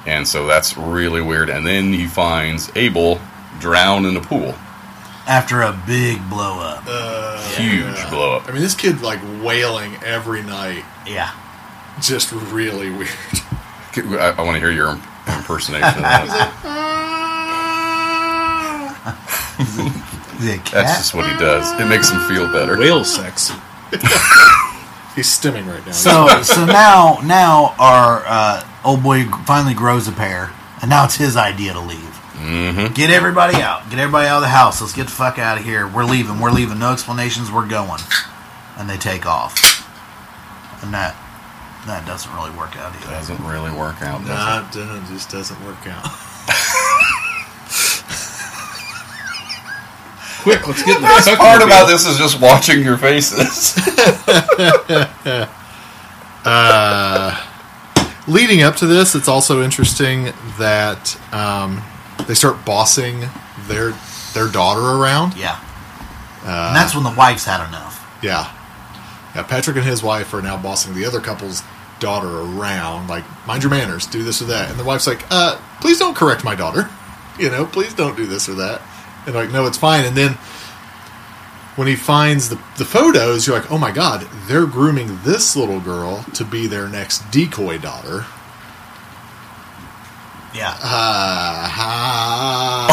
and so that's really weird. And then he finds Abel drowned in the pool, After a big blow up. huge blow up. I mean, this kid like wailing every night. yeah. Just really weird. I, I want to hear your impersonation. of that. Is it a cat? That's just what he does. It makes him feel better. Whale sex. *laughs* He's stimming right now. So so now now our uh, old boy finally grows a pair, and now it's his idea to leave. Mm-hmm. Get everybody out. Get everybody out of the house. Let's get the fuck out of here. We're leaving. We're leaving. No explanations. We're going. And they take off. And that that doesn't really work out either. Doesn't really work out. Does it? Nah, it just doesn't work out. *laughs* Quick, let's get in the best tuck part mobile. about this is just watching your faces. *laughs* Leading up to this, it's also interesting that um, they start bossing their their daughter around. Yeah. and that's when the wife's had enough. Yeah. Yeah, Patrick and his wife are now bossing the other couple's daughter around, like, mind your manners, do this or that. And the wife's like, uh, please don't correct my daughter. You know, please don't do this or that. And like, no, it's fine. And then when he finds the, the photos, you're like, oh my god, they're grooming this little girl to be their next decoy daughter. Yeah. Ah, ha.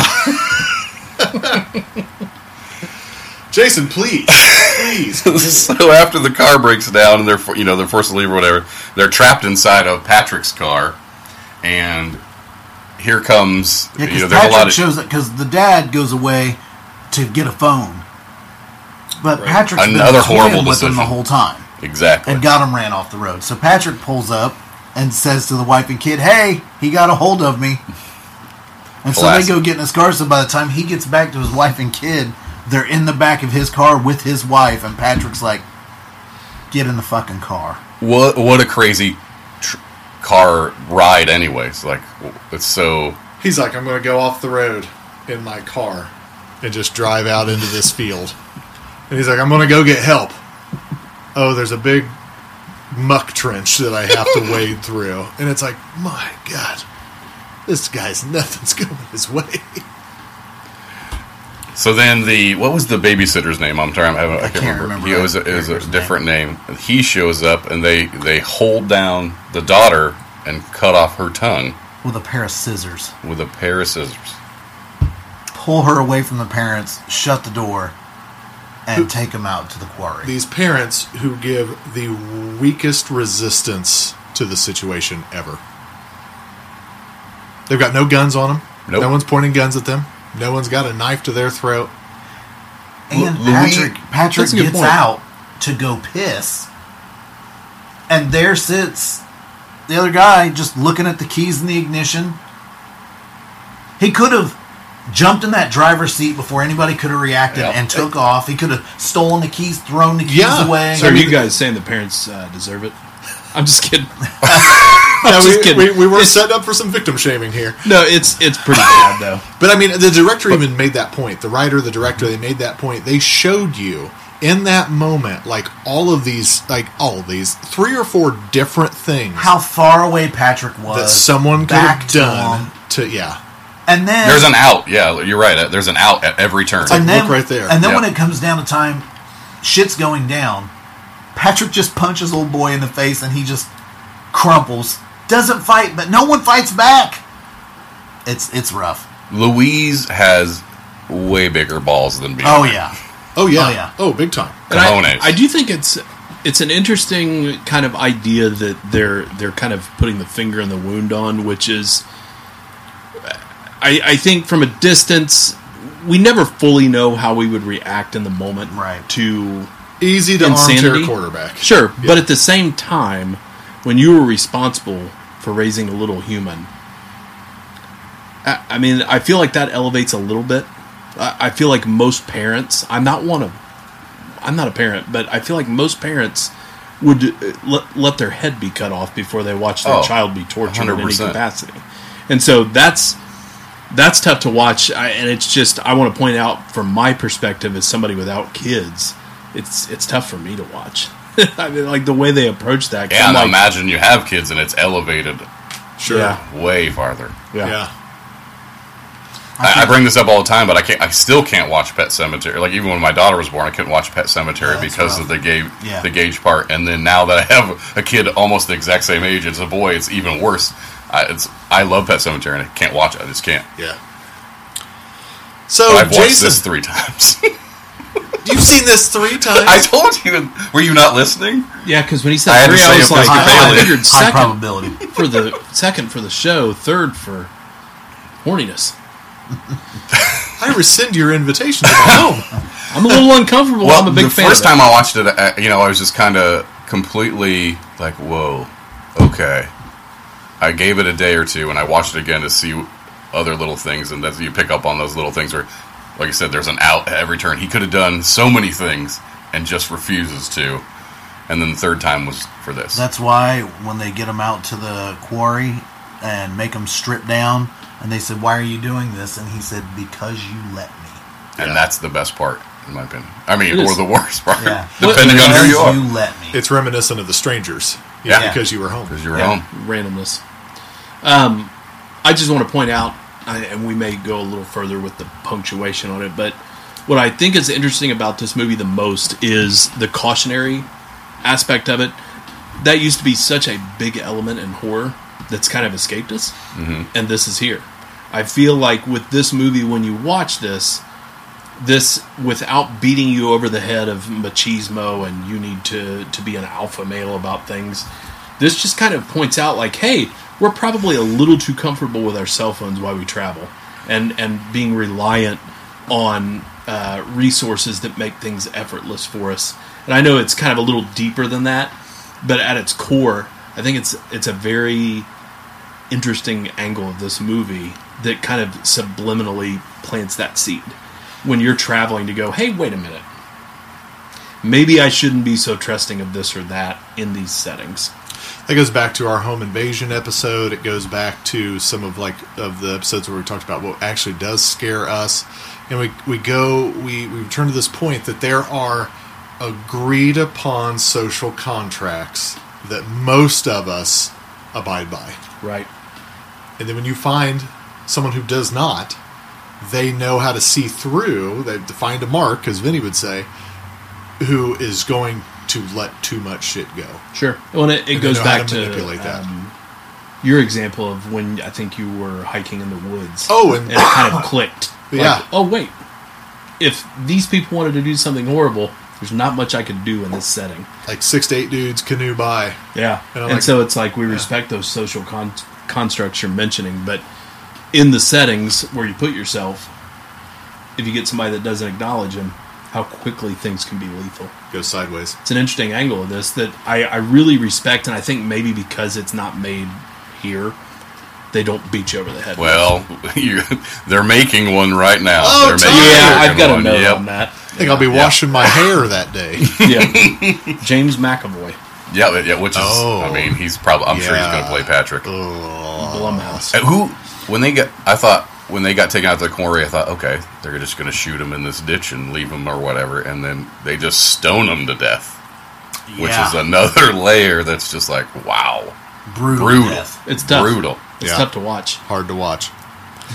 *laughs* Jason, please, *laughs* please. so after the car breaks down and they're you know they're forced to leave or whatever, they're trapped inside of Patrick's car, and here comes Yeah, you because know there's a Patrick lot of shows because the dad goes away to get a phone, but Patrick's Another been horrible with him the whole time exactly and got him ran off the road. So Patrick pulls up and says to the wife and kid, "Hey, he got a hold of me." And so Classic. they go get in his car. So by the time he gets back to his wife and kid, they're in the back of his car with his wife, and Patrick's like, "Get in the fucking car." what what a crazy tr- car ride anyways like it's so He's like, I'm going to go off the road in my car and just drive out into this field. And he's like, I'm going to go get help. Oh, there's a big muck trench that I have to wade through. And it's like, my God, this guy's nothing's *laughs* going his way. So then the what was the babysitter's name? I'm sorry, I, I, can't, can't remember. remember He was a, it was a character's different name. He shows up and they they hold down the daughter and cut off her tongue With a pair of scissors, with a pair of scissors. pull her away from the parents, shut the door, and take him out to the quarry. These parents who give the weakest resistance to the situation ever. They've got no guns on them. Nope. No one's pointing guns at them. No one's got a knife to their throat. And Louis- Patrick Patrick That's a good gets point. out to go piss. And there sits the other guy just looking at the keys in the ignition. He could have jumped in that driver's seat before anybody could have reacted Yeah. and took off. He could have stolen the keys, thrown the keys Yeah. away. So are you guys saying the parents uh, deserve it? *laughs* I'm just kidding. *laughs* No, just we, kidding. we, we were It's- set up for some victim shaming here. No, it's it's pretty bad though. *laughs* But I mean, the director even made that point. The writer, the director, they made that point. They showed you in that moment, like all of these, like all of these, three or four different things how far away Patrick was that someone could back have done him. to, yeah. And then There's an out. Yeah, you're right. Uh, there's an out at every turn. and then, look right there. And then Yep. when it comes down to time, shit's going down. Patrick just punches old boy in the face, and he just crumples. Doesn't fight, but no one fights back. It's it's rough. Louise has way bigger balls than Bjorn. Oh yeah, Oh yeah, Oh, yeah. oh big time. And I, I do think it's it's an interesting kind of idea that they're they're kind of putting the finger in the wound on, which is I, I think from a distance, we never fully know how we would react in the moment Right. to Easy to Insanity. armchair quarterback. Sure, Yeah. but at the same time, when you were responsible for raising a little human, I, I mean, I feel like that elevates a little bit. I, I feel like most parents. I'm not one of. I'm not a parent, but I feel like most parents would uh, let, let their head be cut off before they watch their Oh, child be tortured in any capacity, and so that's that's tough to watch. I, and it's just I want to point out from my perspective as somebody without kids, it's it's tough for me to watch. *laughs* I mean, like the way they approach that. Yeah, I'm and like, imagine you have kids and it's elevated Sure. Yeah. way farther. yeah. Yeah. I, I bring this up all the time, but I can't. I still can't watch Pet Sematary. Like even when my daughter was born, I couldn't watch Pet Sematary Yeah, because rough. of the Gage, Yeah. the Gage part. And then now that I have a kid almost the exact same age as a boy, it's even worse. I, it's I love Pet Sematary and I can't watch it. I just can't. Yeah. So, I've watched Oh, this three times. *laughs* you've seen this three times. I told you. Were you not listening? Yeah, because when he said had to three, I was like, Episcopalian. oh, I figured High second probability. for the second for the show, third for horniness. I rescind your invitation to my home. I'm a little uncomfortable. I'm a big the fan. first of it. time I watched it, you know, I was just kind of completely like, "Whoa, okay." I gave it a day or two, and I watched it again to see other little things, and that's you pick up on those little things where, like I said, there's an out at every turn. He could have done so many things and just refuses to. And then the third time was for this. That's why when they get him out to the quarry and make him strip down, and they said, "Why are you doing this?" and he said, "Because you let me." and Yeah. that's the best part, in my opinion. I mean, or the worst part, Yeah. *laughs* depending on who you are. you let me. It's reminiscent of the strangers. Yeah. Yeah. Because you were home. Because you're Yeah, home. randomness. Um, I just want to point out, I, and we may go a little further with the punctuation on it, but what I think is interesting about this movie the most is the cautionary aspect of it. That used to be such a big element in horror that's kind of escaped us, and this is here. I feel like with this movie, when you watch this, this without beating you over the head of machismo and you need to to be an alpha male about things this just kind of points out like hey we're probably a little too comfortable with our cell phones while we travel and and being reliant on uh, resources that make things effortless for us and i know it's kind of a little deeper than that but at its core i think it's it's a very interesting angle of this movie that kind of subliminally plants that seed when you're traveling to go, hey, wait a minute. Maybe I shouldn't be so trusting of this or that in these settings. That goes back to our home invasion episode. It goes back to some of like of the episodes where we talked about what actually does scare us, and we we go we we return to this point that there are agreed upon social contracts that most of us abide by, Right. and then when you find someone who does not, they know how to see through. They've defined a mark, as Vinny would say, who is going to let too much shit go. Sure. Well, and it, it goes back to to, manipulate that. um, your example of when I think you were hiking in the woods. Oh, and and it kind of clicked. *coughs* Like, Yeah. Oh, wait. If these people wanted to do something horrible, there's not much I could do in this setting. like six to eight dudes canoe by. Yeah, And and, like- so it's like we respect those social con- constructs you're mentioning, but in the settings where you put yourself, if you get somebody that doesn't acknowledge them, how quickly things can be lethal. Go sideways. It's an interesting angle of this that I, I really respect, and I think maybe because it's not made here, they don't beat you over the head. Well, *laughs* you, they're making one right now. Oh, they're making yeah, I've got a one. note Yep. on that. I think I'll be Yeah. washing my hair that day. *laughs* Yeah, James McAvoy, Yeah, yeah, which is, Oh. I mean, he's probably, I'm sure he's going to play Patrick. Blumhouse. Uh, Who, when they got, I thought, when they got taken out to the quarry, I thought, okay, they're just going to shoot him in this ditch and leave him or whatever, and then they just stone him to death, which is another *laughs* layer that's just like, wow, brutal. brutal, death. It's tough. brutal. It's Yeah. tough to watch. Hard to watch.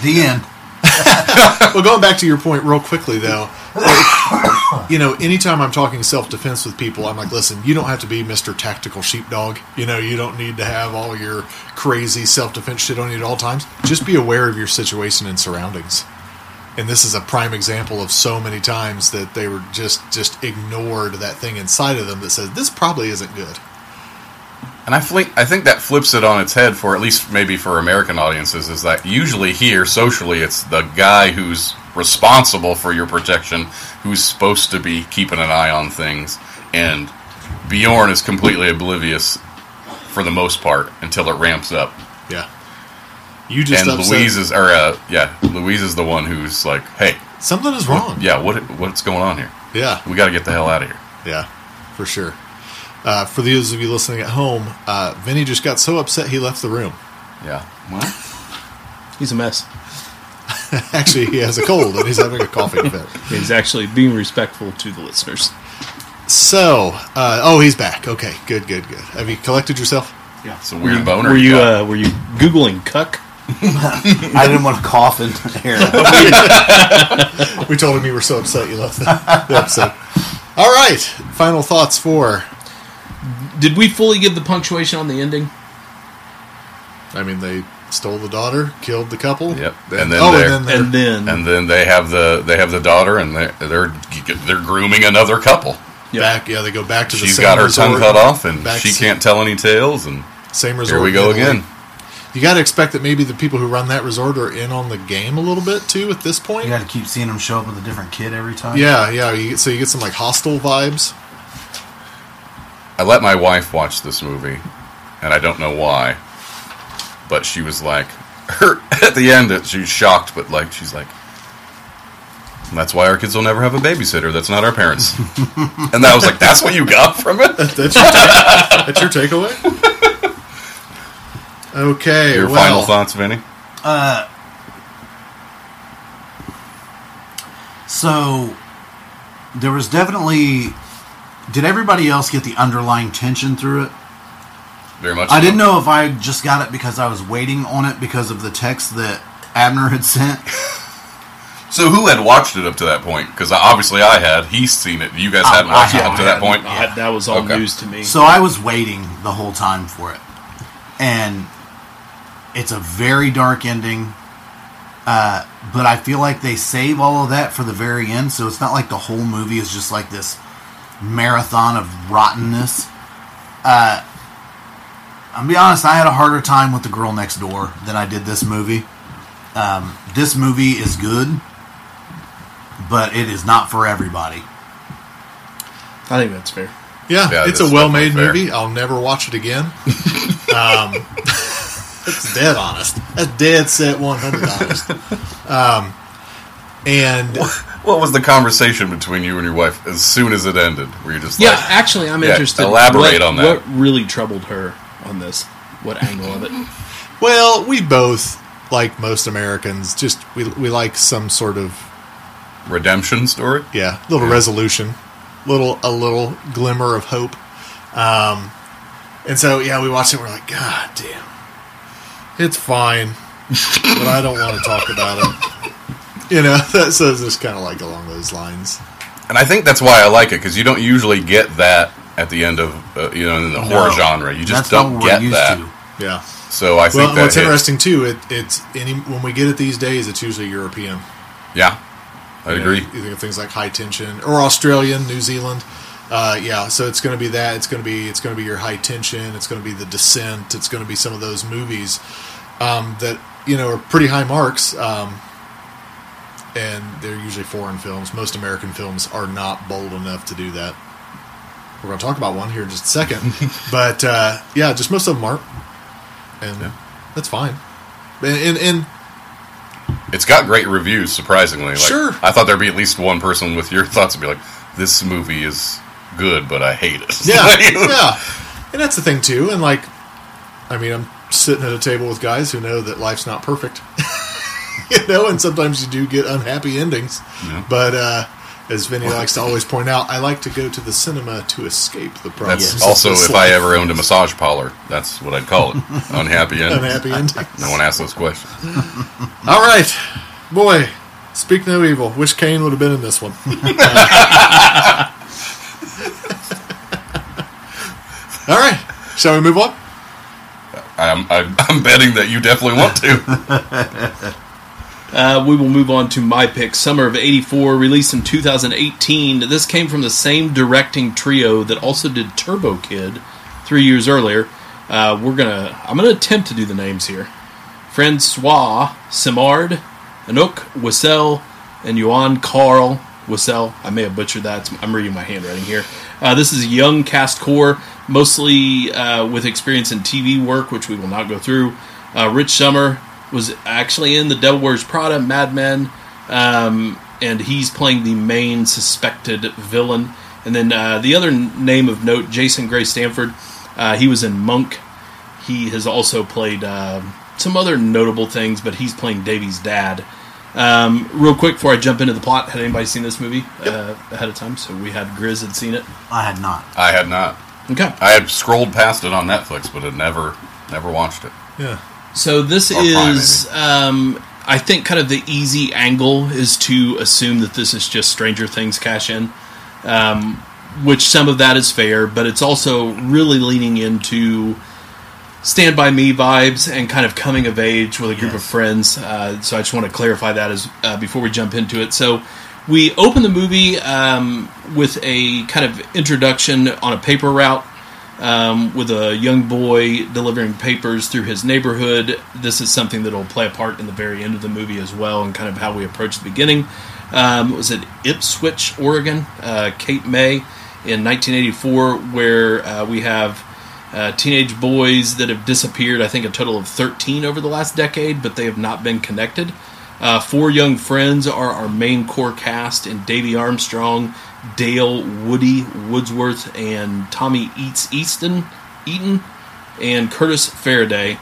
The end. *laughs* Well, going back to your point real quickly, though, *coughs* you know, anytime I'm talking self defense with people, I'm like, listen, you don't have to be Mr. Tactical Sheepdog. You know, you don't need to have all your crazy self defense shit on you at all times. Just be aware of your situation and surroundings. And this is a prime example of so many times that they were just just ignored that thing inside of them that says this probably isn't good. And I think I think that flips it on its head for at least maybe for American audiences is that usually here socially it's the guy who's responsible for your protection who's supposed to be keeping an eye on things and Bjorn is completely oblivious for the most part until it ramps up. Yeah. You just and upset- Louise is or uh, yeah, Louise is the one who's like, "Hey, something is wrong. yeah, what what's going on here? Yeah. We got to get the hell out of here." Yeah, for sure. Uh, for those of you listening at home, uh, Vinny just got so upset he left the room. Yeah. Well, He's a mess. *laughs* Actually, he has a cold and he's having a coughing fit. He's actually being respectful to the listeners. So, uh, oh, he's back. Okay, good, good, good. Have you collected yourself? Yeah, it's a weird boner. Were you uh, were you googling cuck? *laughs* I didn't want to cough in here. *laughs* We told him you were so upset you left the, the episode. All right, final thoughts for. Did we fully give the punctuation on the ending? I mean, they stole the daughter, killed the couple. Yep. Then, And then oh, they're- and then, And then, and then they have the they have the daughter, and they're they're, they're grooming another couple. they're back. Yeah, they go back to the She's same got her tongue cut off, and she can't tell any tales. And Same resort. here we go Italy. again. You got to expect that maybe the people who run that resort are in on the game a little bit too at this point. You got to keep seeing them show up with a different kid every time. Yeah, yeah. You, so you get some like hostile vibes. I let my wife watch this movie, and I don't know why, but she was like, her *laughs* at the end, she's shocked, but like she's like, that's why our kids will never have a babysitter. That's not our parents. *laughs* and I was like, that's what you got from it. That's your, that's your takeaway. *laughs* Okay. Your well, final thoughts, Vinny? Uh. So there was definitely. Did everybody else get the underlying tension through it? Very much. I so. didn't know if I just got it because I was waiting on it because of the text that Abner had sent. *laughs* So who had watched it up to that point? Because obviously I had. He's seen it. You guys I- hadn't I watched it hadn't. up to that point. I- that was all Okay. news to me. So I was waiting the whole time for it, and it's a very dark ending. Uh, but I feel like they save all of that for the very end, so it's not like the whole movie is just like this marathon of rottenness. Uh, I'll be honest, I had a harder time with the girl next door than I did this movie. Um, this movie is good, but it is not for everybody. I think that's fair. Yeah, Yeah, it's a well-made movie. I'll never watch it again. *laughs* um, *laughs* it's dead honest. That's dead set one hundred honest. Um, and What was the conversation between you and your wife as soon as it ended? Were you just Yeah, like, actually, I'm Yeah, interested. elaborate what, on that. What really troubled her on this? What *laughs* angle of it? well, we both like most Americans. Just we we like some sort of redemption story? yeah A little Yeah. resolution, little a little glimmer of hope. Um, and so yeah, we watched it. We're like, God damn, it's fine, but I don't want to talk about it. *laughs* You know, *laughs* that, so it's just kind of like along those lines. And I think that's why I like it because you don't usually get that at the end of uh, you know in the horror genre. You just don't get that. to. Yeah. So I think Well, that what's hits. interesting too, it, it's any when we get it these days, it's usually European. Yeah, I You know, agree. You think of things like high tension or Australian, New Zealand. Uh, yeah, so it's going to be that. It's going to be it's going to be your high tension. It's going to be the Descent. It's going to be some of those movies um, that you know are pretty high marks, um, and they're usually foreign films. Most American films are not bold enough to do that. We're going to talk about one here in just a second, *laughs* but uh, yeah, just most of them aren't, and Yeah. that's fine. And, and, and It's got great reviews, surprisingly. Like, Sure. I thought there'd be at least one person with your thoughts and be like, "This movie is good, but I hate it." Yeah, *laughs* yeah, and that's the thing too. And like, I mean, I'm sitting at a table with guys who know that life's not perfect, *laughs* you know, and sometimes you do get unhappy endings. Yeah. But uh, as Vinny likes to always point out, I like to go to the cinema to escape the problems. That's also this if I ever owned a massage parlor, that's what I'd call it. *laughs* Unhappy ending. unhappy endings. No one asks those questions. *laughs* All right, boy. Speak no evil. Wish Kane would have been in this one. *laughs* All right, shall we move on? I'm, I'm, I'm betting that you definitely want to. Uh, we will move on to my pick, Summer of '84, released in 2018. This came from the same directing trio that also did Turbo Kid three years earlier. Uh, we're gonna. I'm gonna attempt to do the names here. Francois Simard, Anouk Whissell, and Johan Carl Whissell. I may have butchered that. I'm reading my handwriting here. Uh, this is a young cast core, mostly uh, with experience in TV work, which we will not go through. Uh, Rich Sommer was actually in The Devil Wears Prada, Mad Men, um, and he's playing the main suspected villain. And then uh, the other name of note, Jason Gray Stanford. Uh, he was in Monk. He has also played um some other notable things, but he's playing Davey's dad. Um, real quick before I jump into the plot, had anybody seen this movie uh, ahead of time? So we had Grizz had seen it. I had not. I had not. Okay. I had scrolled past it on Netflix, but had never never watched it. Yeah. So this Or is, um, I think, kind of the easy angle is to assume that this is just Stranger Things cash in, um, which some of that is fair, but it's also really leaning into Stand by Me vibes and kind of coming of age with a group of friends. Uh, so I just want to clarify that as uh, before we jump into it. So we open the movie um, with a kind of introduction on a paper route um, with a young boy delivering papers through his neighborhood. This is something that will play a part in the very end of the movie as well, and kind of how we approach the beginning. Um, was it Ipswich, Oregon, uh, Cape May in 1984, where uh, we have uh, teenage boys that have disappeared. I think a total of 13 over the last decade, but they have not been connected. Uh, four young friends are our main core cast and Davey Armstrong, Dale Woody Woodsworth, and Tommy Eats Easton Eaton, and Curtis Farraday.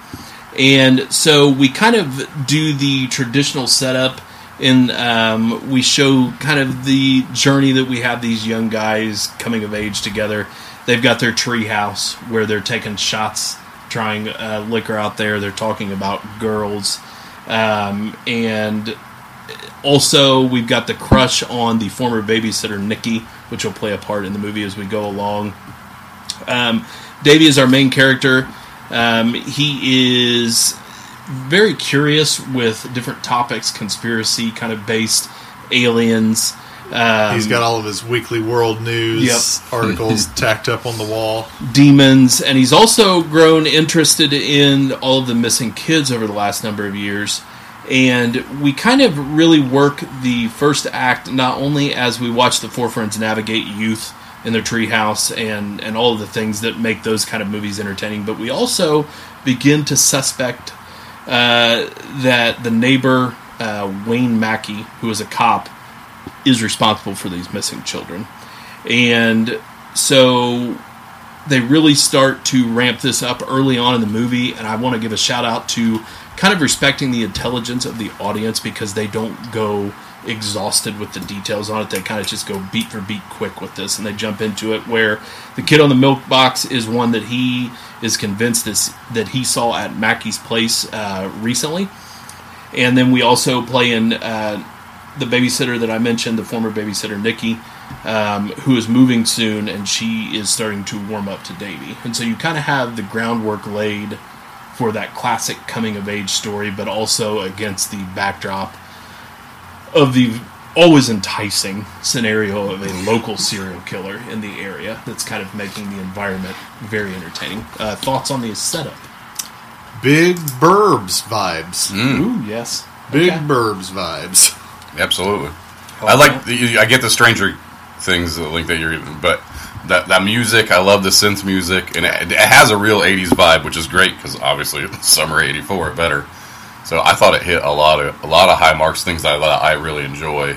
And so we kind of do the traditional setup, and um, we show kind of the journey that we have these young guys coming of age together. They've got their tree house where they're taking shots, trying uh, liquor out there. They're talking about girls, um, and also we've got the crush on the former babysitter Nikki, which will play a part in the movie as we go along. Um, Davey is our main character. Um, he is very curious with different topics, conspiracy kind of based, aliens. Um, He's got all of his weekly world news Yep. articles *laughs* tacked up on the wall. demons, and he's also grown interested in all of the missing kids over the last number of years. And we kind of really work the first act not only as we watch the four friends navigate youth in their treehouse and and all of the things that make those kind of movies entertaining, but we also begin to suspect uh, that the neighbor uh, Wayne Mackey, who is a cop, is responsible for these missing children, and so they really start to ramp this up early on in the movie, and I want to give a shout out to kind of respecting the intelligence of the audience because they don't go exhausted with the details on it. They kind of just go beat for beat quick with this, and they jump into it. Where the kid on the milk box is one that he is convinced that he saw at Mackey's place uh, recently, and then we also play in uh, the babysitter that I mentioned, the former babysitter Nikki, um, who is moving soon, and she is starting to warm up to Davey. And so you kind of have the groundwork laid for that classic coming of age story, but also against the backdrop of the always enticing scenario of a local serial killer in the area that's kind of making the environment very entertaining. Uh, thoughts on the setup? Big Burbs vibes. Ooh, yes. Big Okay. Burbs vibes. Absolutely. Oh, I like. The, I get the Stranger Things the link that you're, giving, but that that music. I love the synth music, and it, it has a real '80s vibe, which is great because obviously it's *laughs* summer '84 better. So I thought it hit a lot of a lot of high marks, things that I, I really enjoy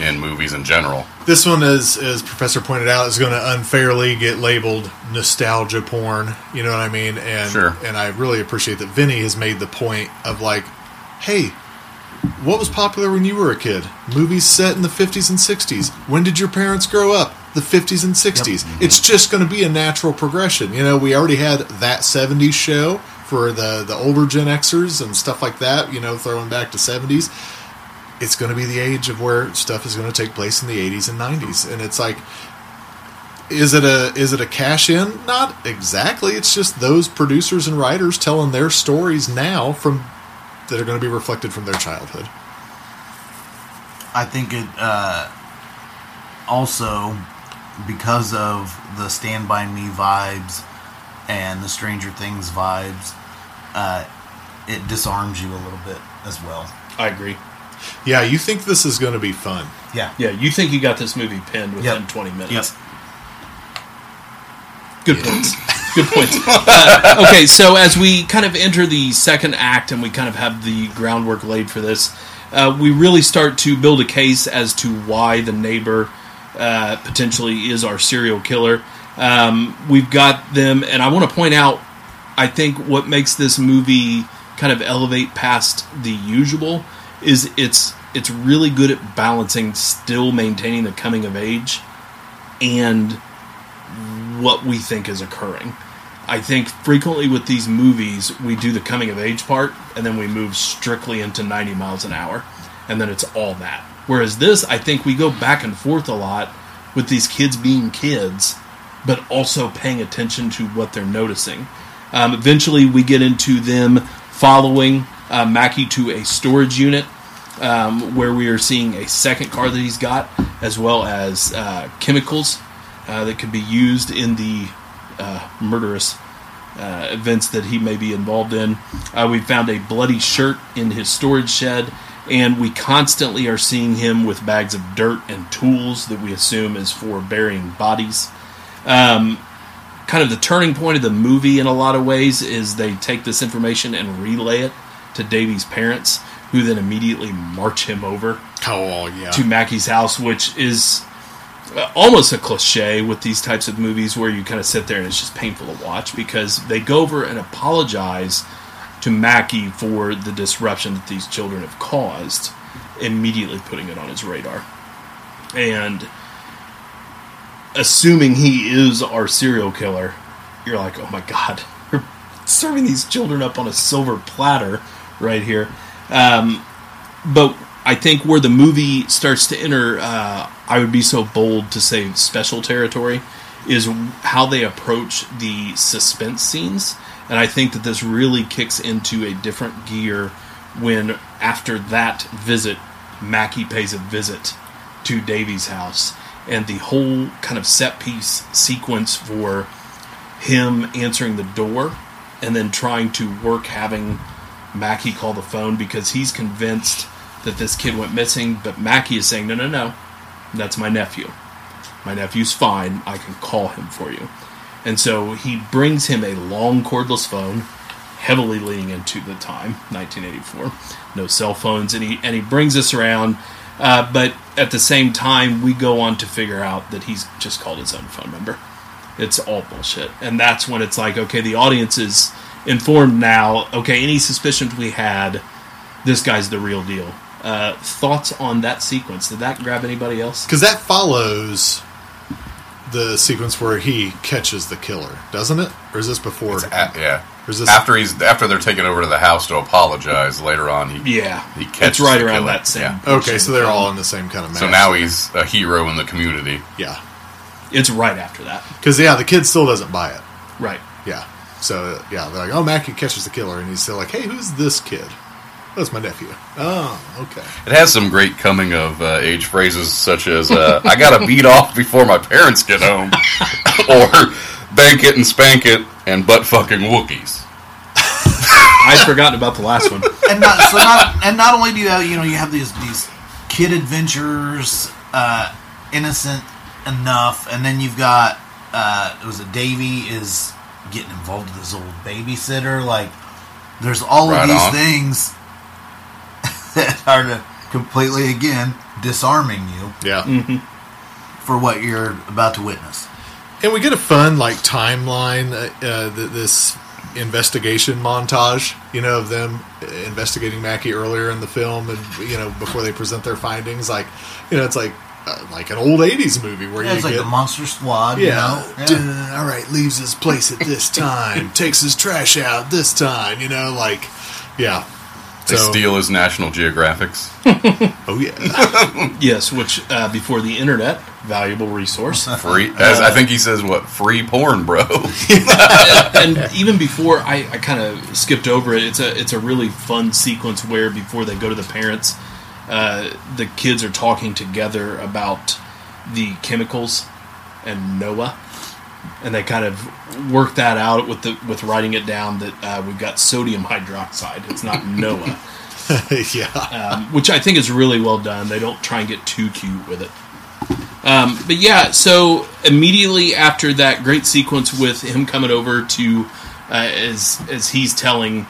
in movies in general. This one, as as Professor pointed out, is going to unfairly get labeled nostalgia porn. You know what I mean? And Sure. and I really appreciate that Vinny has made the point of like, hey, what was popular when you were a kid? Movies set in the fifties and sixties. When did your parents grow up? The fifties and 60s mm-hmm. It's just going to be a natural progression. You know, we already had that '70s show for the the older Gen Xers and stuff like that. You know, throwing back to '70s it's going to be the age of where stuff is going to take place in the 80s and 90s and it's like is it a is it a cash in not exactly it's just those producers and writers telling their stories now from that are going to be reflected from their childhood I think it uh, also because of the Stand By Me vibes and the Stranger Things vibes, uh, it disarms you a little bit as well. I agree. Yeah, you think this is going to be fun? Yeah. Yeah, you think you got this movie pinned within Yep. 20 minutes. Yep. Good points. *laughs* Good points. Uh, okay, so as we kind of enter the second act and we kind of have the groundwork laid for this, uh, we really start to build a case as to why the neighbor uh, potentially is our serial killer. Um, we've got them, and I want to point out, I think what makes this movie kind of elevate past the usual is it's it's really good at balancing still maintaining the coming of age and what we think is occurring. I think frequently with these movies, we do the coming of age part and then we move strictly into 90 miles an hour, and then it's all that. Whereas this, I think we go back and forth a lot with these kids being kids, but also paying attention to what they're noticing. Um, eventually, we get into them following uh, Mackie to a storage unit um, where we are seeing a second car that he's got, as well as uh, chemicals uh, that could be used in the uh, murderous uh, events that he may be involved in. Uh, we found a bloody shirt in his storage shed, and we constantly are seeing him with bags of dirt and tools that we assume is for burying bodies. Um, kind of the turning point of the movie in a lot of ways is they take this information and relay it to Davey's parents, who then immediately march him over Oh yeah. to Mackie's house, which is almost a cliche with these types of movies where you kind of sit there and it's just painful to watch because they go over and apologize to Mackie for the disruption that these children have caused, immediately putting it on his radar. And assuming he is our serial killer, you're like, oh my god, *laughs* we're serving these children up on a silver platter right here. Um, but I think where the movie starts to enter, uh, I would be so bold to say special territory, is how they approach the suspense scenes. And I think that this really kicks into a different gear when, after that visit, Mackie pays a visit to Davey's house. And the whole kind of set piece sequence for him answering the door and then trying to work having Mackie call the phone because he's convinced that this kid went missing, but Mackie is saying, no, no, no, that's my nephew. My nephew's fine. I can call him for you. And so he brings him a long cordless phone, heavily leaning into the time, 1984. No cell phones, and he and he brings us around. Uh, but at the same time, we go on to figure out that he's just called his own phone number. It's all bullshit, and that's when it's like, okay, the audience is informed now. Okay, any suspicions we had, this guy's the real deal. Uh, thoughts on that sequence? Did that grab anybody else? Because that follows the sequence where he catches the killer, doesn't it? Or is this before? It's a- yeah. Or is this After he's after they're taken over to the house to apologize later on, he Yeah, he catches it's right the around killer. that same. Yeah. Okay, so they're all in the same kind of. So now he's a hero in the community. yeah, It's right after that. because yeah, the kid still doesn't buy it. Right. Yeah, so yeah, they're like, oh, Mackie catches the killer, and he's still like, hey, who's this kid? That's my nephew. Oh, okay. It has some great coming of uh, age phrases such as uh, "I got to beat off before my parents get home," *laughs* or "Bank it and spank it," and "butt fucking Wookiees." *laughs* I'd forgotten about the last one. and not so not and not only do you have you know you have these these kid adventures, uh, innocent enough, and then you've got uh, it was a Davey is getting involved with his old babysitter. Like there's all Right of these on. things that are to completely again disarming you Yeah, for what you're about to witness. and we get a fun like timeline. Uh, uh, this investigation montage, you know, of them investigating Mackie earlier in the film, and you know, before they present their findings. Like, you know, it's like uh, like an old '80s movie where Yeah, you it's like get the Monster Squad. Yeah. You know? *laughs* Duh, all right. Leaves his place at this time. *laughs* takes his trash out this time. You know, like, yeah. They So- steal his National Geographics. *laughs* Oh yeah. *laughs* Yes, which uh, before the internet, valuable resource. *laughs* Free, as I think he says, what free porn, bro? and even before I, I kind of skipped over it, it's a it's a really fun sequence where before they go to the parents, uh, the kids are talking together about the chemicals and Noah, and they kind of work that out with the with writing it down that uh, we've got sodium hydroxide. It's not *laughs* Noah, *laughs* yeah. um, which I think is really well done. They don't try and get too cute with it. Um, but yeah, so immediately after that great sequence with him coming over to uh, as as he's telling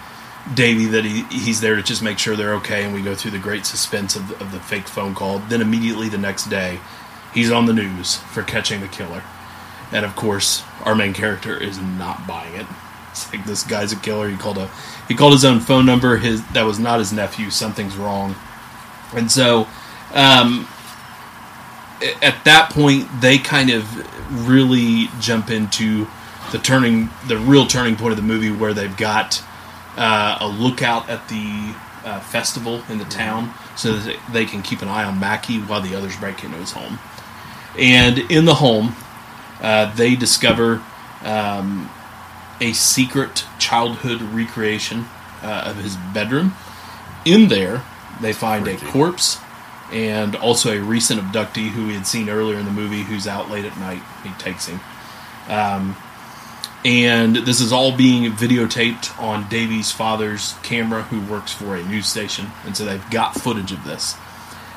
Davey that he, he's there to just make sure they're okay, and we go through the great suspense of, of the fake phone call. Then immediately the next day, he's on the news for catching the killer, and of course, our main character is not buying it. It's like this guy's a killer. He called a he called his own phone number. His that was not his nephew. Something's wrong, and so. Um, at that point they kind of really jump into the turning the real turning point of the movie where they've got uh, a lookout at the uh, festival in the town so that they can keep an eye on Mackie while the others break into his home and in the home uh, they discover um, a secret childhood recreation uh, of his bedroom in there they find a corpse and also a recent abductee who we had seen earlier in the movie who's out late at night. He takes him. Um, and this is all being videotaped on Davey's father's camera, who works for a news station. And so they've got footage of this.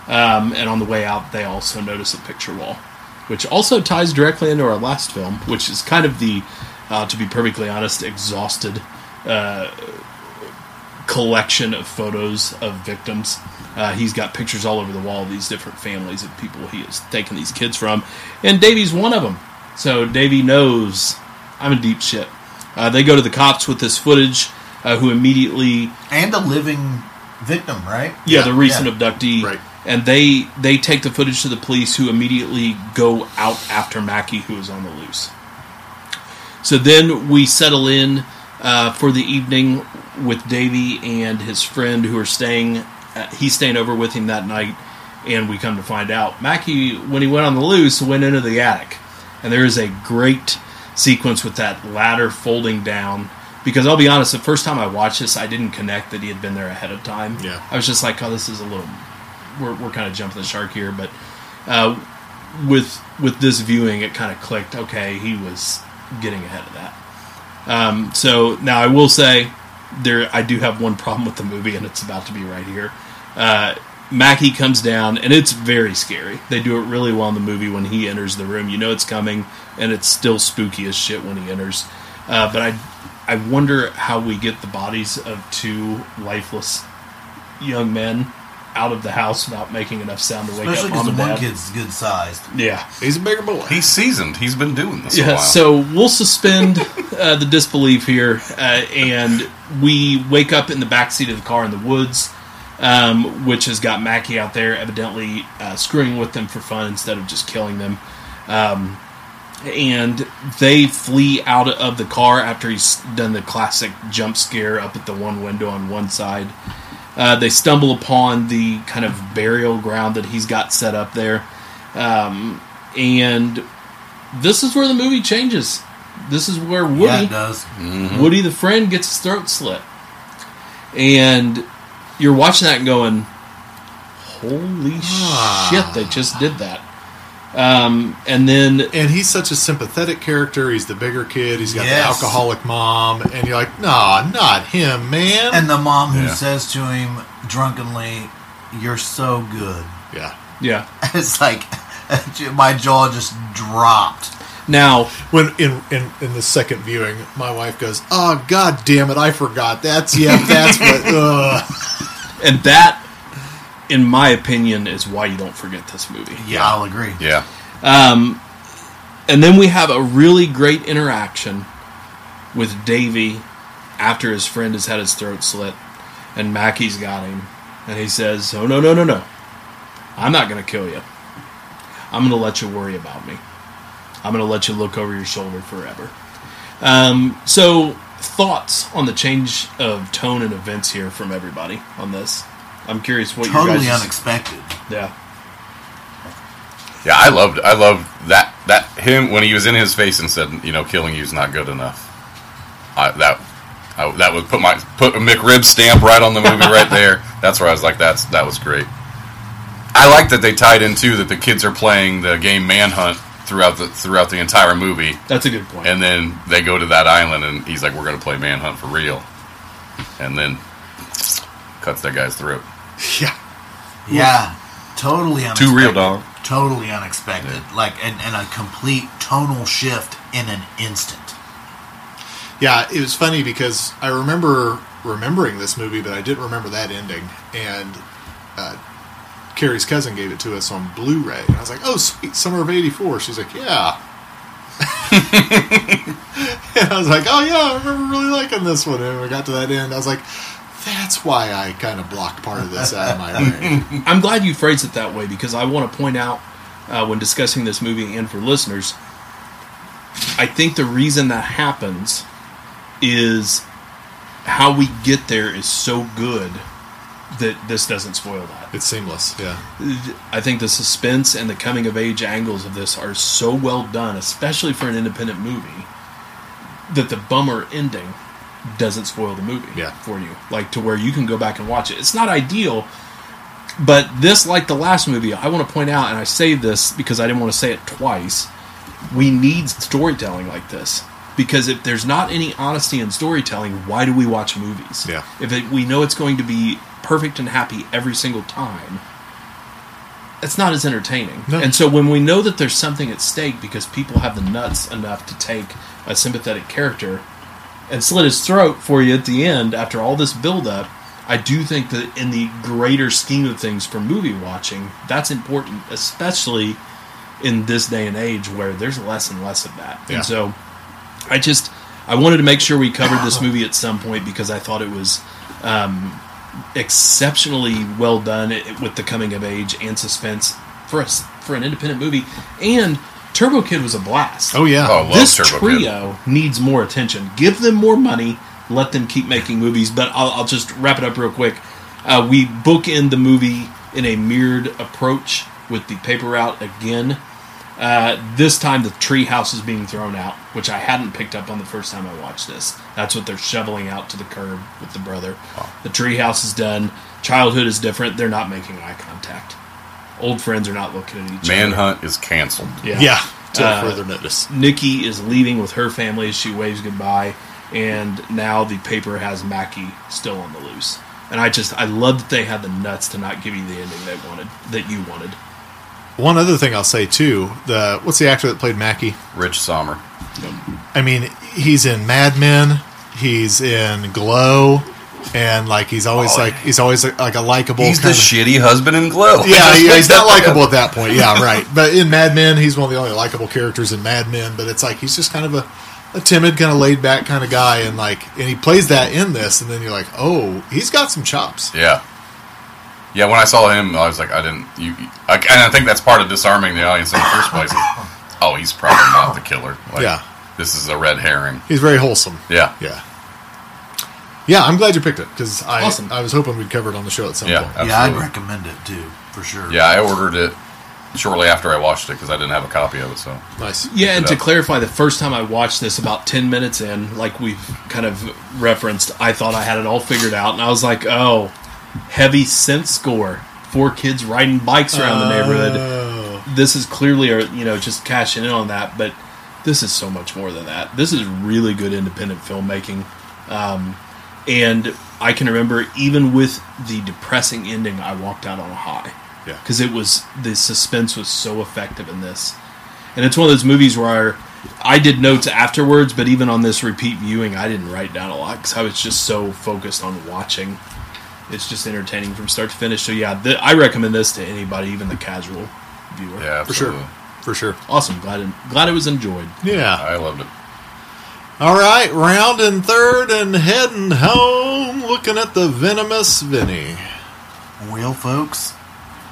Um, and on the way out, they also notice a picture wall, which also ties directly into our last film, which is kind of the, uh, to be perfectly honest, exhausted uh, collection of photos of victims. Uh, he's got pictures all over the wall of these different families of people he has taken these kids from, and Davey's one of them. So Davey knows I'm in deep shit. Uh, they go to the cops with this footage, uh, who immediately and a living victim, right? yeah, the recent yeah. abductee. Right. And they they take the footage to the police, who immediately go out after Mackie, who is on the loose. So then we settle in uh, for the evening with Davey and his friend, who are staying. Uh, he's staying over with him that night, and we come to find out Mackie, when he went on the loose, went into the attic, and there is a great sequence with that ladder folding down. Because I'll be honest, the first time I watched this, I didn't connect that he had been there ahead of time. Yeah. I was just like, oh, this is a little. We're, we're kind of jumping the shark here, but uh, with with this viewing, it kind of clicked. Okay, he was getting ahead of that. Um, so now I will say there I do have one *laughs* problem with the movie, and it's about to be right here. Uh, Mackie comes down, and it's very scary. They do it really well in the movie when he enters the room. You know it's coming, and it's still spooky as shit when he enters. Uh, but I, I wonder how we get the bodies of two lifeless young men out of the house without making enough sound to wake Especially up because mom the and one kid's good sized. Yeah, He's a bigger boy. He's seasoned. He's been doing this a yeah, while. so we'll suspend *laughs* uh, the disbelief here, uh, and we wake up in the back seat of the car in the woods, um, which has got Mackie out there, evidently uh, screwing with them for fun instead of just killing them. Um, and they flee out of the car after he's done the classic jump scare up at the one window on one side. Uh, they stumble upon the kind of burial ground that he's got set up there. Um, and this is where the movie changes. This is where Woody, Yeah, does. Woody the friend, gets his throat slit, and you're watching that going, "Holy shit! They just did that." Um, and then and he's such a sympathetic character. He's the bigger kid. He's got Yes. the alcoholic mom, and you're like, nah, not him, man. And the mom who Yeah. says to him drunkenly, "You're so good." yeah. yeah, *laughs* It's like *laughs* my jaw just dropped. now When in, in in the second viewing, my wife goes, "Oh God damn it, I forgot. That's yeah, that's what." *laughs* Ugh. and that, in my opinion, is why you don't forget this movie. Yeah, I'll agree. yeah. Um, and then we have a really great interaction with Davey after his friend has had his throat slit, and Mackie's got him, and he says, "Oh no, no, no, no! I'm not going to kill you. I'm going to let you worry about me. I'm going to let you look over your shoulder forever." Um, so, thoughts on the change of tone and events here from everybody on this? I'm curious what you Totally guys. unexpected. yeah. Yeah, I loved I loved that that him when he was in his face and said, you know, killing you is not good enough. I, that I, that would put my put a McRib stamp right on the movie right there. *laughs* That's where I was like, that's that was great. I like that they tied in too that the kids are playing the game Manhunt throughout the throughout the entire movie, That's a good point. and then they go to that island, and he's like, "We're going to play manhunt for real," and then cuts that guy's throat. *laughs* Yeah. Yeah, totally unexpected. Too real, dog. Totally unexpected. Like, and, and a complete tonal shift in an instant. Yeah, it was funny because I remember remembering this movie, but I didn't remember that ending. And uh, Carrie's cousin gave it to us on Blu-ray, and I was like, "Oh, sweet, summer of '84." She's like, "Yeah." *laughs* and I was like, "Oh yeah, I remember really liking this one." And we got to that end, I was like, "That's why I kind of blocked part of this out of my brain." *laughs* I'm glad you phrased it that way because I want to point out uh, when discussing this movie and for listeners, I think the reason that happens is how we get there is so good that this doesn't spoil that. It's seamless. Yeah. I think the suspense and the coming of age angles of this are so well done, especially for an independent movie, that the bummer ending doesn't spoil the movie Yeah. for you. Like to where you can go back and watch it. It's not ideal, but this, like the last movie, I want to point out, and I say this because I didn't want to say it twice. We need storytelling like this because if there's not any honesty in storytelling, why do we watch movies? Yeah. If it, we know it's going to be perfect and happy every single time, it's not as entertaining. No. And so when we know that there's something at stake because people have the nuts enough to take a sympathetic character and slit his throat for you at the end after all this buildup, I do think that in the greater scheme of things for movie watching, that's important, especially in this day and age where there's less and less of that. Yeah. And so I just I wanted to make sure we covered this movie at some point because I thought it was um, exceptionally well done with the coming of age and suspense for us for an independent movie. And Turbo Kid was a blast. Oh yeah. Oh, love this Turbo Kid. trio needs more attention. Give them more money. Let them keep making movies. But I'll, I'll just wrap it up real quick. Uh, we bookend the movie in a mirrored approach with the paper route again. Uh, this time the tree house is being thrown out, which I hadn't picked up on the first time I watched this. That's what they're shoveling out to the curb with the brother. The tree house is done. Childhood is different. They're not making eye contact. Old friends are not looking at each other. Manhunt is canceled. yeah. Till Uh, further notice. Nikki is leaving with her family as she waves goodbye, and now the paper has Mackie still on the loose. And I just I love that they had the nuts to not give you the ending they wanted that you wanted. One other thing I'll say too, the what's the actor that played Mackie? Rich Sommer. I mean, he's in Mad Men, he's in Glow, and like he's always Oh, like he's always like, like a likable. He's the of- shitty husband in Glow. Yeah, *laughs* yeah, he's not likable at that point. Yeah, right. *laughs* But in Mad Men, he's one of the only likable characters in Mad Men. But it's like he's just kind of a, a timid, kind of laid back kind of guy, and like, and he plays that in this, and then you're like, oh, he's got some chops. Yeah. Yeah, when I saw him, I was like, I didn't. You, I, and I think that's part of disarming the audience in the first place. is, *laughs* oh, he's probably not the killer. Like, Yeah. This is a red herring. He's very wholesome. Yeah. Yeah. Yeah, I'm glad you picked it because I Awesome. I was hoping we'd cover it on the show at some Yeah. point. Yeah, I'd recommend it too, for sure. Yeah, I ordered it shortly after I watched it because I didn't have a copy of it. So Nice. Yeah, and to clarify, the first time I watched this, about ten minutes in, like we've kind of referenced, I thought I had it all figured out, and I was like, oh, heavy synth score, four kids riding bikes around the neighborhood. Oh, this is clearly a you know just cashing in on that but this is so much more than that this is really good independent filmmaking um, and i can remember even with the depressing ending i walked out on a high Yeah. because it was the suspense was so effective in this and it's one of those movies where i did notes afterwards but even on this repeat viewing i didn't write down a lot because i was just so focused on watching it's just entertaining from start to finish so yeah th- i recommend this to anybody even the casual viewer yeah, for sure, for sure. Awesome. Glad it, glad it was enjoyed. Yeah. I loved it. All right, round rounding third and heading home, looking at the venomous Vinny. Well, folks,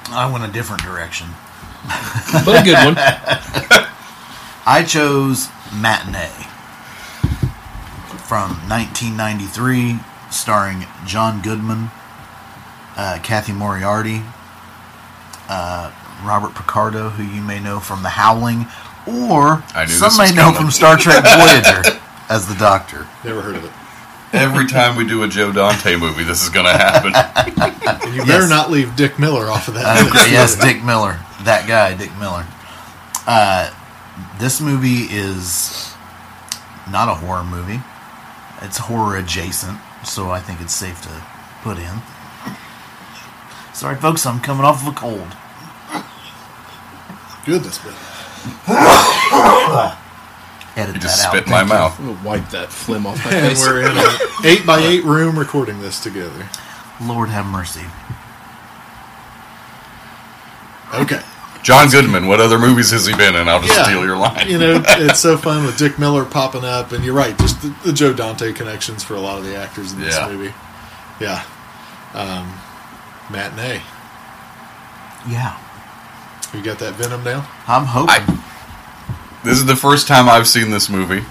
I went a different direction. But a good one. *laughs* I chose Matinee from 1993, starring John Goodman, uh, Cathy Moriarty, uh, Robert Picardo, who you may know from The Howling, or some may know coming. from Star Trek *laughs* Voyager as the Doctor. Never heard of it. Every time we do a Joe Dante movie, this is going to happen. And *laughs* you better Yes. not leave Dick Miller off of that Uh, yes, Dick Miller, that guy, Dick Miller. Uh, this movie is not a horror movie. It's horror adjacent, so I think it's safe to put in. Sorry, folks, I'm coming off of a cold. Goodness, but *coughs* *coughs* Edit You that just out. spit in my you. mouth. I'm gonna wipe that phlegm off my *laughs* and face. we're in an *laughs* eight by eight room recording this together. Lord have mercy. Okay. John Goodman. What other movies has he been in? I'll just Yeah. steal your line. You know, *laughs* it's so fun with Dick Miller popping up, and you're right, just the, the Joe Dante connections for a lot of the actors in this Yeah. movie. Yeah. Um, matinee. Yeah, You got that Venom now? I'm hoping. I- This is the first time I've seen this movie,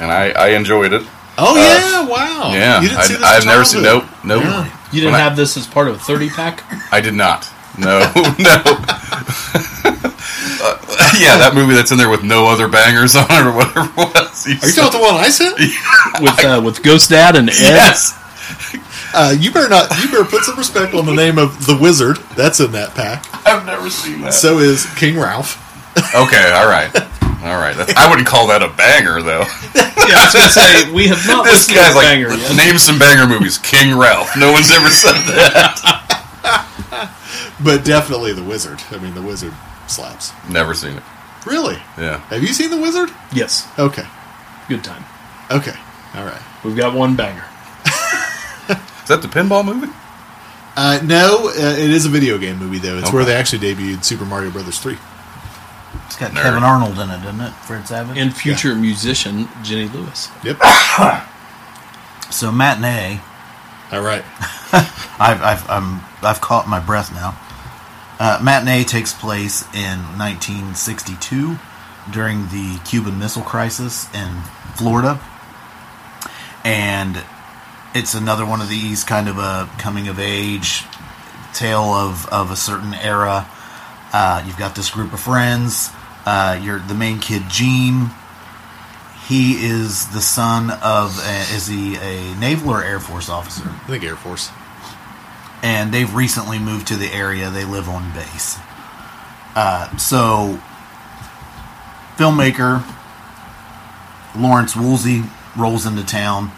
and I, I enjoyed it. Oh Uh, yeah! Wow. yeah, You didn't see I, this I've never seen. Nope, childhood? nope. Yeah. You didn't When I- have this as part of a 30 pack? I did not. No, *laughs* no. Uh, yeah, that movie that's in there with no other bangers on it or whatever it was. Are you talking about the one I said? *laughs* With uh, with Ghost Dad and Ed? Yes. Uh, you better not. You better put some respect on the name of the Wizard. That's in that pack. I've never seen that. So is King Ralph. okay, all right. *laughs* All right. That's, I wouldn't call that a banger, though. *laughs* Yeah, I was going to say, we have not This guy's like, banger yet. name some banger movies. King Ralph. No one's ever said that. But definitely the Wizard. I mean, the Wizard slaps. Never seen it. Really? Yeah. Have you seen the Wizard? Yes, Okay. good time. Okay. All right. We've got one banger. Is that the pinball movie? Uh, no, uh, it is a video game movie though. It's where they actually debuted Super Mario Brothers three. It's got Nerd. Kevin Arnold in it, doesn't it? Fred Savage. And future musician Jenny Lewis. Yep. *coughs* so matinee. All right. *laughs* I've I've I'm, I've caught my breath now. Uh, matinee takes place in 1962 during the Cuban Missile Crisis in Florida, and it's another one of these kind of a coming of age tale of of a certain era. Uh, you've got this group of friends. Uh, you're the main kid, Gene. He is the son of a, is he a naval or air force officer? I think Air Force. and they've recently moved to the area. They live on base. Uh, so, filmmaker Lawrence Woolsey rolls into town.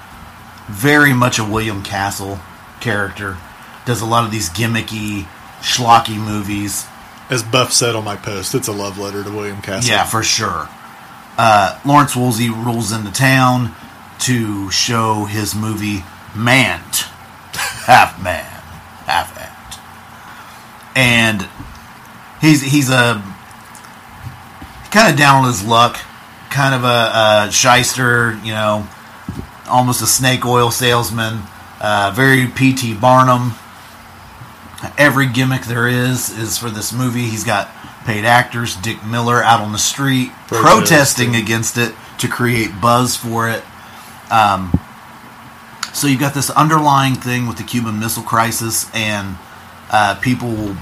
Very much a William Castle character. Does a lot of these gimmicky, schlocky movies. As Buff said on my post, it's a love letter to William Castle. Yeah, for sure. Uh, Lawrence Woolsey rolls into town to show his movie Mant, *laughs* half man, half ant, and he's he's a kind of down on his luck, kind of a, a shyster, you know, almost a snake oil salesman, uh, very P.T. Barnum. Every gimmick there is is for this movie. He's got paid actors, Dick Miller out on the street Protesting. protesting against it to create buzz for it. Um, so you've got this underlying thing with the Cuban Missile Crisis and uh, people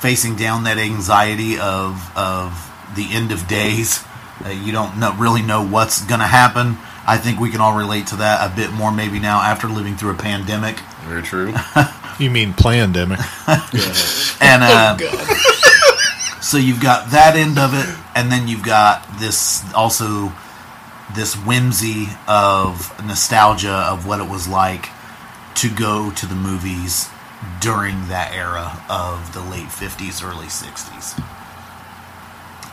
facing down that anxiety of of the end of days. Uh, you don't know, really know what's going to happen. I think we can all relate to that a bit more maybe now after living through a pandemic. Very true. *laughs* You mean pandemic? *laughs* And uh, God. so you've got that end of it, and then you've got this also this whimsy of nostalgia of what it was like to go to the movies during that era of the late 50s, early 60s.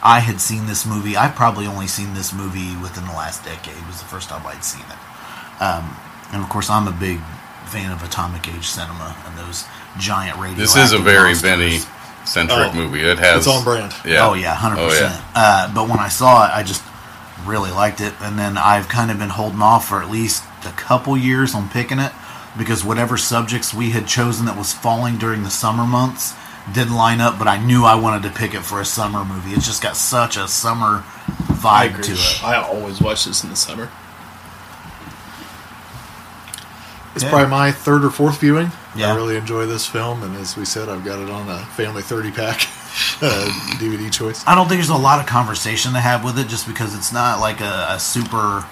I had seen this movie. I've probably only seen this movie within the last decade. It was the first time I'd seen it. Um, and of course, I'm a big fan of Atomic Age cinema and those giant radio. This is a very Vinny centric Oh. movie. It has It's on brand. Yeah. Oh yeah, hundred Oh, percent. Uh, but when I saw it, I just really liked it, and then I've kind of been holding off for at least a couple years on picking it because whatever subjects we had chosen that was falling during the summer months didn't line up. But I knew I wanted to pick it for a summer movie. It's just got such a summer vibe to it. I always watch this in the summer. It's Yeah. probably my third or fourth viewing. Yeah. I really enjoy this film, and as we said, I've got it on a family 30 pack *laughs* uh, DVD choice. I don't think there's a lot of conversation to have with it, just because it's not like a, a super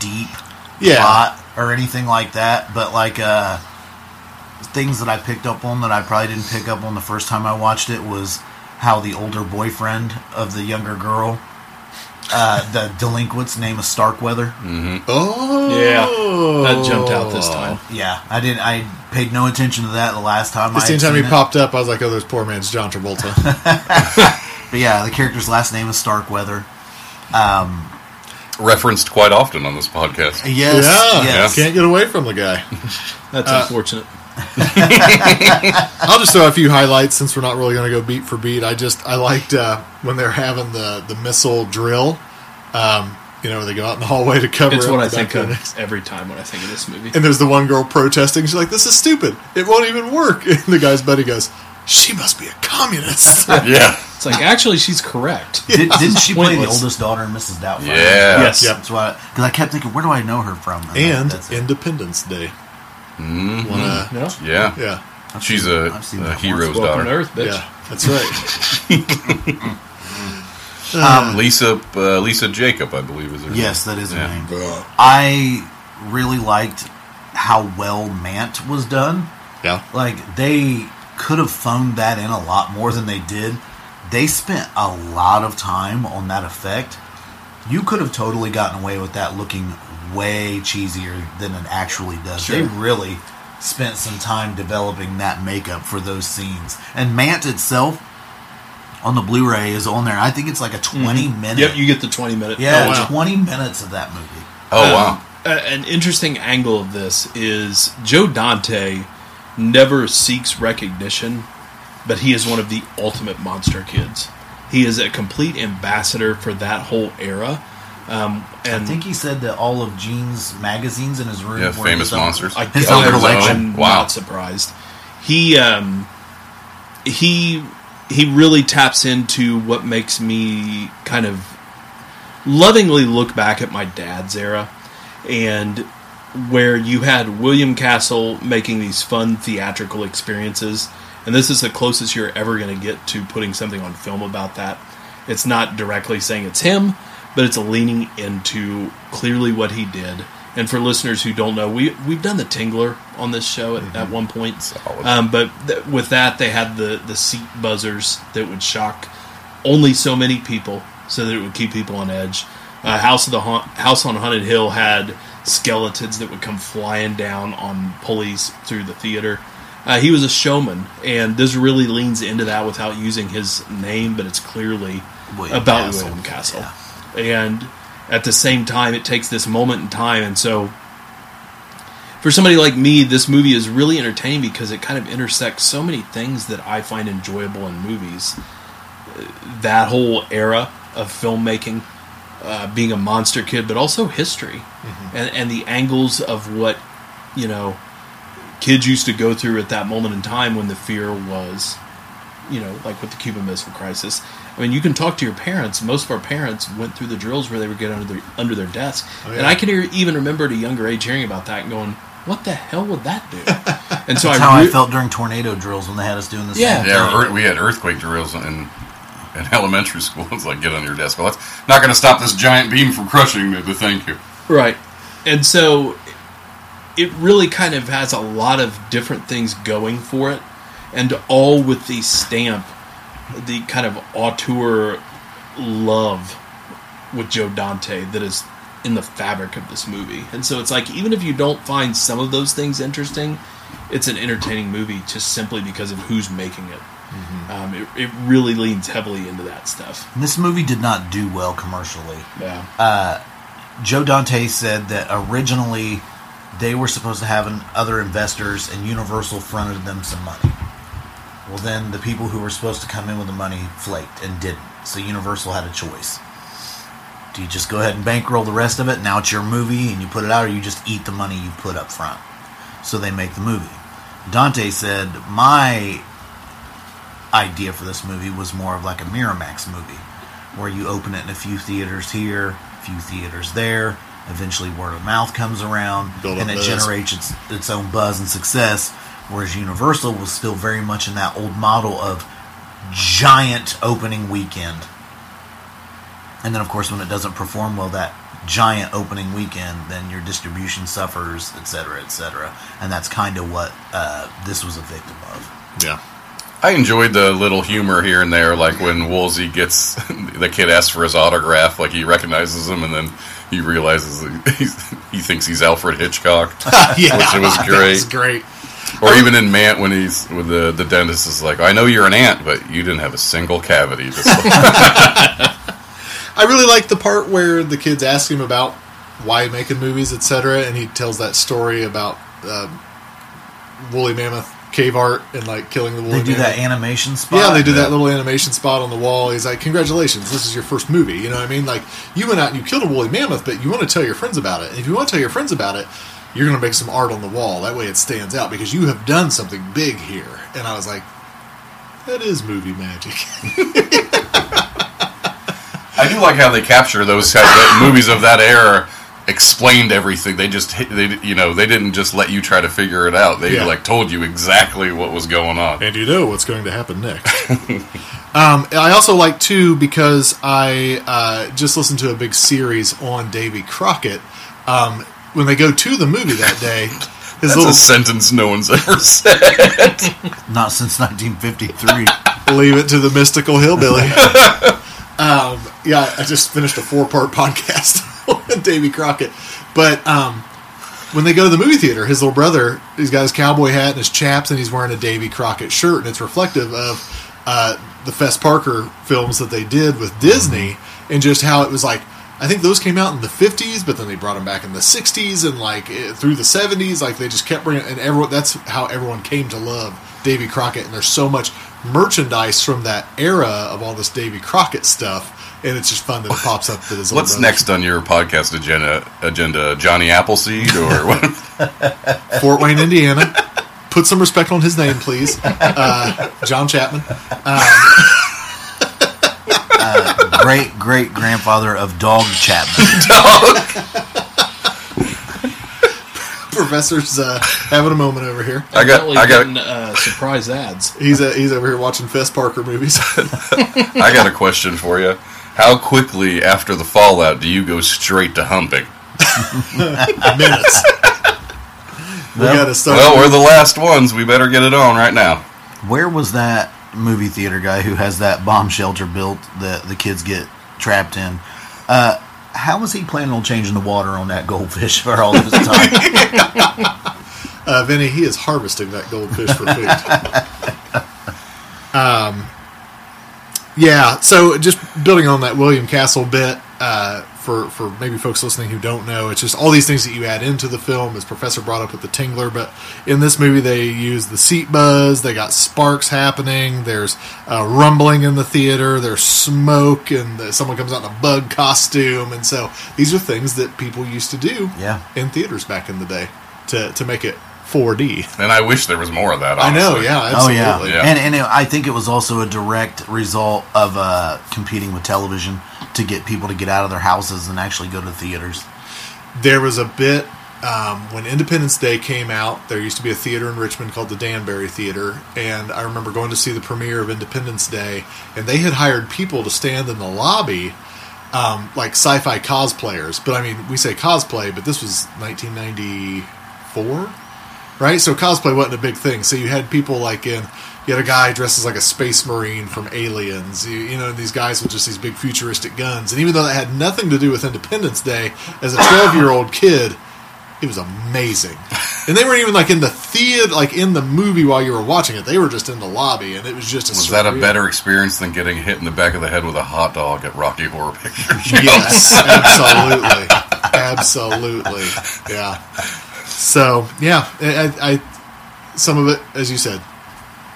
deep Yeah. plot or anything like that. But like uh, things that I picked up on that I probably didn't pick up on the first time I watched it was how the older boyfriend of the younger girl uh, the delinquent's name is Starkweather. Oh, Yeah, that jumped out this time. Yeah, I didn't. I paid no attention to that the last time. The I same had time he it. popped up, I was like, "Oh, there's poor man's John Travolta." *laughs* But yeah, the character's last name is Starkweather. Um, Referenced quite often on this podcast. Yes, yeah, yes. can't get away from the guy. *laughs* That's unfortunate. *laughs* I'll just throw a few highlights since we're not really going to go beat for beat. I just I liked uh, when they're having the the missile drill. Um, you know, they go out in the hallway to cover. It's what I think of next- every time when I think of this movie. And there's the one girl protesting. She's like, "This is stupid. It won't even work." *laughs* And the guy's buddy goes, "She must be a communist." *laughs* Yeah. It's like actually she's correct. Did, didn't she play the oldest daughter in Mrs. Doubtfire? Yeah. Yes. Yep. That's why. Because I kept thinking, where do I know her from? and that's it. Independence Day. Mm-hmm. Wanna- No? Yeah. yeah, I've She's seen- a, I've seen a hero's once. Welcome to daughter. Earth, bitch. yeah, that's right. *laughs* Um, uh, Lisa uh, Lisa Jakub, I believe, is her name. Yes, that is her Yeah. name. I really liked how well Mant was done. Yeah, Like they could have phoned that in a lot more than they did. They spent a lot of time on that effect. You could have totally gotten away with that looking way cheesier than it actually does. They really spent some time developing that makeup for those scenes. And Mant itself on the Blu-ray is on there. I think it's like a 20 minute. Yep, you get the 20 minute. yeah, Oh, wow. 20 minutes of that movie. Oh Um, wow. an interesting angle of this is Joe Dante never seeks recognition, but he is one of the ultimate monster kids. He is a complete ambassador for that whole era. Um, and I think he said that all of Gene's magazines in his room Yeah, were famous his own- monsters. I, His own I'm- collection. I'm Wow. not surprised. He um, he he really taps into what makes me kind of lovingly look back at my dad's era and where you had William Castle making these fun theatrical experiences and this is the closest you're ever going to get to putting something on film about that. It's not directly saying it's him, but it's leaning into clearly what he did. And for listeners who don't know, we we've done the Tingler on this show at, at one point. Um, but th- with that, they had the the seat buzzers that would shock only so many people, so that it would keep people on edge. Uh, House of the Haunt, House on Haunted Hill had skeletons that would come flying down on pulleys through the theater. Uh, he was a showman, and this really leans into that without using his name, but it's clearly William about Castle. William Castle. Yeah. And at the same time, it takes this moment in time, and so for somebody like me, this movie is really entertaining because it kind of intersects so many things that I find enjoyable in movies. That whole era of filmmaking, uh, being a monster kid, but also history, and and the angles of what you know kids used to go through at that moment in time when the fear was, you know, like with the Cuban Missile Crisis. I mean, you can talk to your parents. Most of our parents went through the drills where they would get under their under their desk, Oh, and. I can even remember at a younger age hearing about that and going, "What the hell would that do?" *laughs* and so That's I, how I felt during tornado drills when they had us doing the Yeah. Yeah, thing. we had earthquake drills in in *laughs* elementary school. It's like get on your desk. Well, that's not going to stop this giant beam from crushing me. But thank you. Right. And so it really kind of has a lot of different things going for it, and all with the stamp, the kind of auteur love with Joe Dante that is in the fabric of this movie. And so it's like, even if you don't find some of those things interesting, it's an entertaining movie just simply because of who's making it. Um, it, it really leans heavily into that stuff. And This movie did not do well commercially. Yeah. Joe Dante said that originally they were supposed to have an, other investors, and Universal fronted them some money. Well, then the people who were supposed to come in with the money flaked and didn't. So Universal had a choice. Do you just go ahead and bankroll the rest of it? Now it's your movie and you put it out, or you just eat the money you put up front? So they make the movie. Dante said, My idea for this movie was more of like a Miramax movie, where you open it in a few theaters here, a few theaters there. Eventually, word of mouth comes around, Build and it buzz. generates its, its own buzz and success. Whereas Universal was still very much in that old model of giant opening weekend. And then, of course, when it doesn't perform well that giant opening weekend, then your distribution suffers, et cetera, et cetera. And that's kind of what uh, this was a victim of. Yeah. I enjoyed the little humor here and there, like when Woolsey gets *laughs* the kid asks for his autograph, like he recognizes him, and then he realizes he's, he thinks he's Alfred Hitchcock, *laughs* yeah, which was *laughs* that was great. Or even in Mant when he's with the the dentist is like, I know you're an ant, but you didn't have a single cavity. Just *laughs* I really like the part where the kids ask him about why making movies, etc., and he tells that story about uh, woolly mammoth cave art and like killing the woolly. They do mammoth. that animation spot. Yeah, they do Yeah. that little animation spot on the wall. He's like, "Congratulations, this is your first movie." You know what I mean? Like, you went out and you killed a woolly mammoth, but you want to tell your friends about it. And if you want to tell your friends about it, you're going to make some art on the wall. That way, it stands out because you have done something big here. And I was like, "That is movie magic." *laughs* I do like how they capture those movies of that era. Explained everything. They just they you know they didn't just let you try to figure it out. They Yeah. like told you exactly what was going on. and you know what's going to happen next. *laughs* um, I also like too because I uh, just listened to a big series on Davy Crockett. Um, when they go to the movie that day, his That's little a sentence no one's ever said. *laughs* Not since 1953. leave it to the mystical hillbilly. *laughs* um, yeah, I just finished a four part podcast *laughs* on Davy Crockett, but um, when they go to the movie theater, his little brother, he's got his cowboy hat and his chaps, and he's wearing a Davy Crockett shirt, and it's reflective of uh, the Fess Parker films that they did with Disney, and just how it was like. I think those came out in the 50s, but then they brought them back in the 60s and like eh, through the 70s. Like they just kept bringing, and everyone. That's how everyone came to love Davy Crockett. And there's so much merchandise from that era of all this Davy Crockett stuff, and it's just fun that it pops up that his What's brother- next on your podcast agenda? Agenda Johnny Appleseed or what? *laughs* Fort Wayne, Indiana. Put some respect on his name, please. Uh, John Chapman, *laughs* Great great grandfather of Dog Chapman. *laughs* Dog. *laughs* Professor's uh, having a moment over here. I got I got getting, uh, surprise ads. He's uh, he's over here watching Fess Parker movies. *laughs* I got a question for you. How quickly after the fallout do you go straight to humping? Minutes. we got to start. Well, we're the last ones. We better get it on right now. Where was that movie theater guy who has that bomb shelter built that the kids get trapped in? Uh, how was he planning on changing the water on that goldfish for all this time? *laughs* uh, Vinny, he is harvesting that goldfish for food. *laughs* um, yeah. So just building on that William Castle bit, uh, for for maybe folks listening who don't know, it's just all these things that you add into the film. As Professor brought up with the Tingler, but in this movie they use the seat buzz. They got sparks happening. There's uh, rumbling in the theater. There's smoke, and the, someone comes out in a bug costume. And so these are things that people used to do Yeah. in theaters back in the day to to make it 4D. And I wish there was more of that. I know, honestly. yeah, Oh absolutely. yeah, Yeah. and and it, I think it was also a direct result of uh, competing with television to get people to get out of their houses and actually go to theaters. There was a bit um, when Independence Day came out. There used to be a theater in Richmond called the Danbury Theater, and I remember going to see the premiere of Independence Day, and they had hired people to stand in the lobby. Um, like sci-fi cosplayers, but I mean, we say cosplay, but this was 1994, right? So cosplay wasn't a big thing. So you had people like in, you had a guy dressed as like a space marine from Aliens. You, you know, these guys with just these big futuristic guns. And even though that had nothing to do with Independence Day, as a 12 year old kid, it was amazing. And they weren't even like in the theater, like in the movie while you were watching it. They were just in the lobby, and it was just a Was that a better experience than getting hit in the back of the head with a hot dog at Rocky Horror Picture Show? Yes, *laughs* absolutely, absolutely, yeah. So yeah, I, I, some of it, as you said,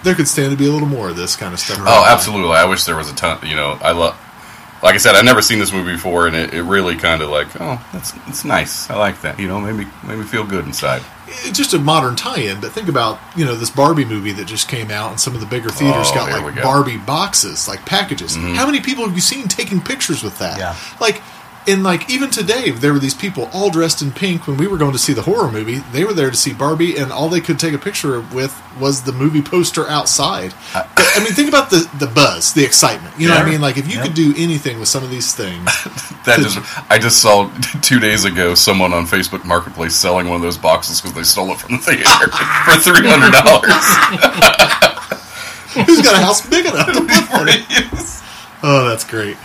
there could stand to be a little more of this kind of stuff. Oh, absolutely. I wish there was a ton. You know, I love. Like I said, I've never seen this movie before, and it, it really kind of like, oh, that's it's nice. I like that. You know, made me made me feel good inside. It's just a modern tie-in, but think about you know this Barbie movie that just came out, and some of the bigger theaters Oh, got like go. Barbie boxes, like packages. Mm-hmm. How many people have you seen taking pictures with that? Yeah. like. And like even today, there were these people all dressed in pink when we were going to see the horror movie. They were there to see Barbie, and all they could take a picture with was the movie poster outside. But, I mean, think about the the buzz, the excitement. You know what I mean? Like if you Yep. could do anything with some of these things, *laughs* That just I just saw *laughs* two days ago someone on Facebook Marketplace selling one of those boxes because they stole it from the theater *laughs* for three hundred dollars. Who's got a house big enough to put for it? Oh, that's great.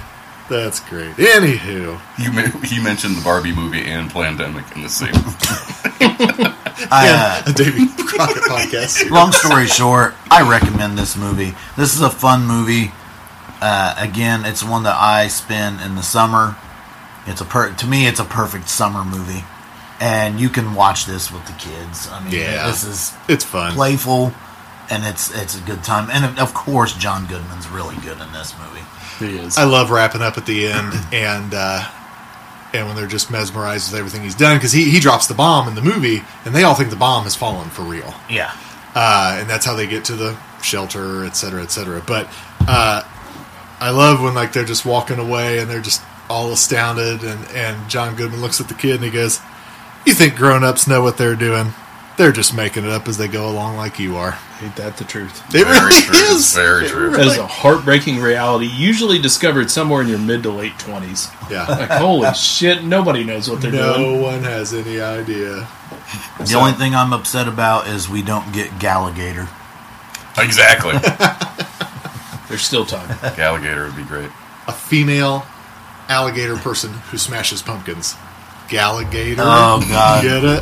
That's great. Anywho, You he mentioned the Barbie movie and Plandemic in the same. *laughs* I, uh, a Davy Crockett podcast. *laughs* long story short, I recommend this movie. This is a fun movie. Uh, again, it's one that I spend in the summer. It's a per- to me, it's a perfect summer movie, and you can watch this with the kids. I mean, Yeah. this is It's fun. playful, and it's it's a good time. And of course, John Goodman's really good in this movie. He is. I love wrapping up at the end *clears throat* and uh, and when they're just mesmerized with everything he's done because he, he drops the bomb in the movie and they all think the bomb has fallen for real. Yeah, uh, and that's how they get to the shelter et cetera et cetera. But uh, I love when like they're just walking away and they're just all astounded and, and John Goodman looks at the kid and he goes you think grown-ups know what they're doing they're just making it up as they go along like you are Ain't that the truth? it Very really true. is Very It true. That is a heartbreaking reality, usually discovered somewhere in your mid to late 20s. yeah Like, holy shit, nobody knows what they're no doing. No one has any idea the So- only thing I'm upset about is we don't get Galligator. Exactly. *laughs* There's still time. Alligator would be great. a female alligator person who smashes pumpkins. Galligator. Oh God, Get it?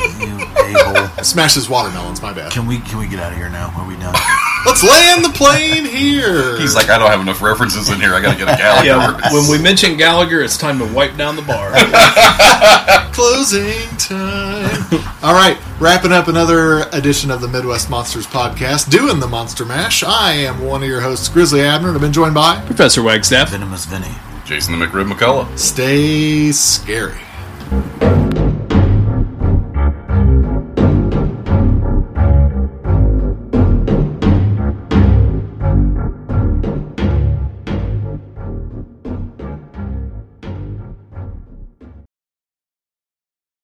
You a-hole. *laughs* Smashes watermelons, my bad. Can we can we get out of here now? Are we done? *laughs* Let's land the plane here. He's like, I don't have enough references in here. I got to get a Gallagher. Yeah, when we mention Gallagher, it's time to wipe down the bar. *laughs* closing time. All right, wrapping up another edition of the Midwest Monsters podcast, doing the Monster Mash. I am one of your hosts, Grizzly Abner, and I've been joined by Professor Wagstaff. Venomous Vinny. Jason the McRib McCullough. Stay Scary.